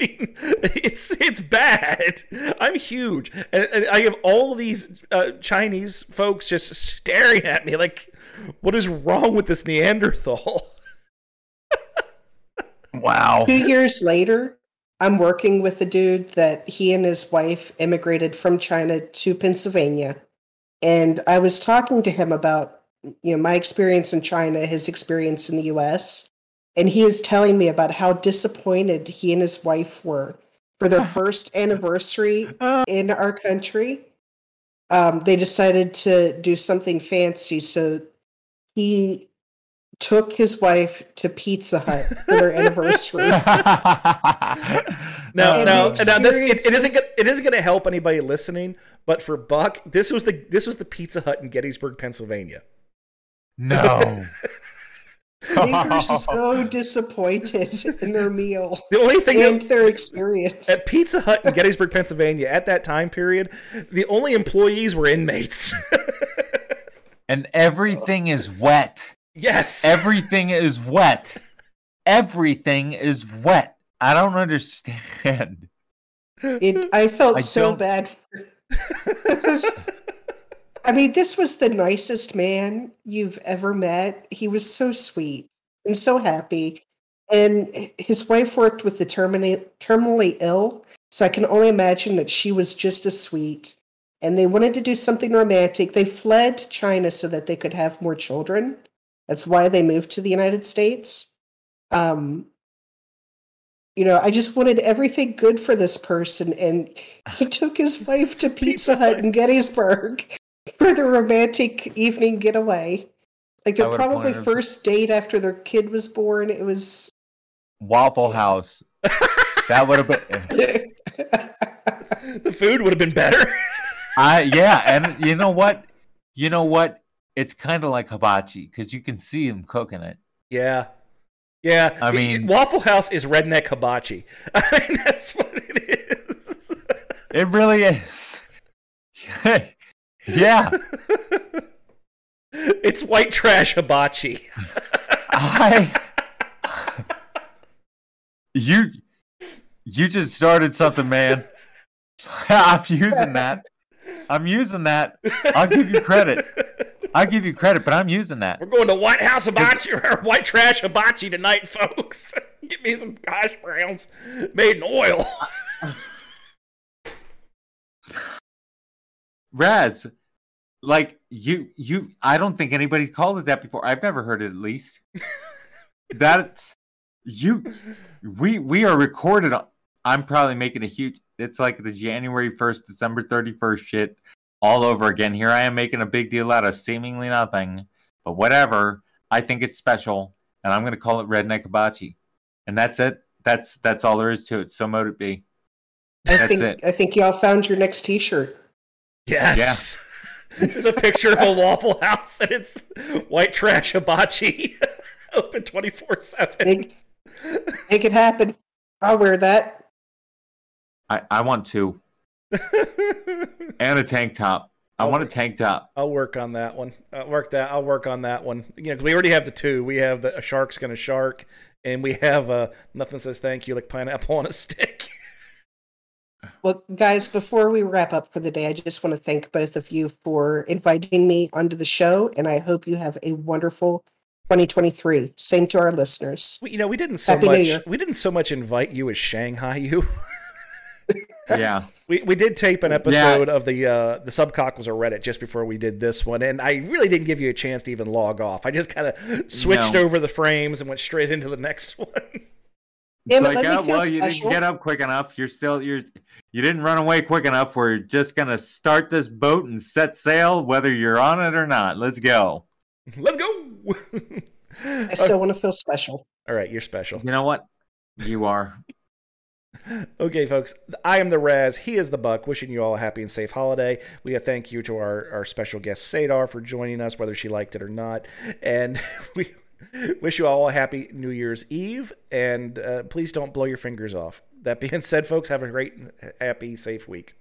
I [LAUGHS] mean, it's it's bad. I I'm huge, and, and I have all these uh, Chinese folks just staring at me like, "What is wrong with this Neanderthal?" [LAUGHS] Wow. Two years later, I'm working with a dude that he and his wife immigrated from China to Pennsylvania. And I was talking to him about you know my experience in China, his experience in the US. And he was telling me about how disappointed he and his wife were for their [LAUGHS] first anniversary in our country. Um, they decided to do something fancy. So he took his wife to Pizza Hut for their anniversary. [LAUGHS] no, And no. the now this it, it isn't. Gonna, it isn't going to help anybody listening, but for Buck, this was the this was the Pizza Hut in Gettysburg, Pennsylvania. no. [LAUGHS] they were [LAUGHS] so disappointed in their meal [LAUGHS] The only thing and that, their experience. at Pizza Hut in Gettysburg, Pennsylvania, at that time period, the only employees were inmates. [LAUGHS] and everything is wet. yes, Everything is wet. Everything is wet. I don't understand. It, I felt I so don't- bad. For, I mean, this was the nicest man you've ever met. He was so sweet and so happy. And his wife worked with the terminally, terminally ill. So I can only imagine that she was just as sweet. And they wanted to do something romantic. They fled China so that they could have more children. That's why they moved to the United States. Um, you know, I just wanted everything good for this person. And he [LAUGHS] took his wife to Pizza Hut in Gettysburg for the romantic evening getaway. Like their probably wanted her- first date after their kid was born. It was. Waffle House. That would have been. [LAUGHS] the food would have been better. I yeah, and you know what? You know what? It's kind of like hibachi because you can see them cooking it. yeah, yeah. I mean- Waffle House is redneck hibachi. [LAUGHS] I mean, that's what it is. It really is. [LAUGHS] yeah, [LAUGHS] it's white trash hibachi. I. [LAUGHS] You, you just started something, man. [LAUGHS] I'm using that. I'm using that. I'll give you credit. I'll give you credit, but I'm using that. We're going to White House hibachi or white trash hibachi tonight, folks. Get me some hash browns made in oil. Raz, like you, you. I don't think anybody's called it that before. I've never heard it, at least. [LAUGHS] That's you. We we are recorded. on- I'm probably making a huge. It's like the January first, December thirty first shit all over again. Here I am making a big deal out of seemingly nothing, but whatever. I think it's special, and I'm gonna call it Redneck Hibachi, and that's it. That's that's all there is to it. So mote it be. I That's think it. I think y'all found your next T-shirt. Yes. There's a picture of a Waffle House and it's white trash hibachi. [LAUGHS] Open 24 7. Make make it happen. I'll wear that. I I want two and a tank top. I Oh, want a tank top. I'll work on that one. I'll work that. I'll work on that one. You know, 'cause we already have the two. We have the a shark's gonna shark, and we have a nothing says thank you like pineapple on a stick. [LAUGHS] Well, guys, before we wrap up for the day, I just want to thank both of you for inviting me onto the show, and I hope you have a wonderful 2023. Same to our listeners. We, you know, we didn't so Happy much. We didn't so much invite you as Shanghai you. [LAUGHS] Yeah. We we did tape an episode of the uh, the subcockles or Reddit just before we did this one, and I really didn't give you a chance to even log off. I just kind of switched No. over the frames and went straight into the next [LAUGHS] one. It's it, like, let me oh, feel well, you special. didn't get up quick enough. You're still you're you didn't run away quick enough. We're just gonna start this boat and set sail, whether you're on it or not. Let's go. [LAUGHS] Let's go. I still [LAUGHS] want to feel special. All right, you're special. You know what? You are. [LAUGHS] Okay, folks, I am the Raz. He is the Buck. Wishing you all a happy and safe holiday. We a thank you to our, our special guest Sadar for joining us, whether she liked it or not. And we [LAUGHS] wish you all a happy New Year's Eve. And uh, please don't blow your fingers off. That being [LAUGHS] said, folks, have a great, happy, safe week.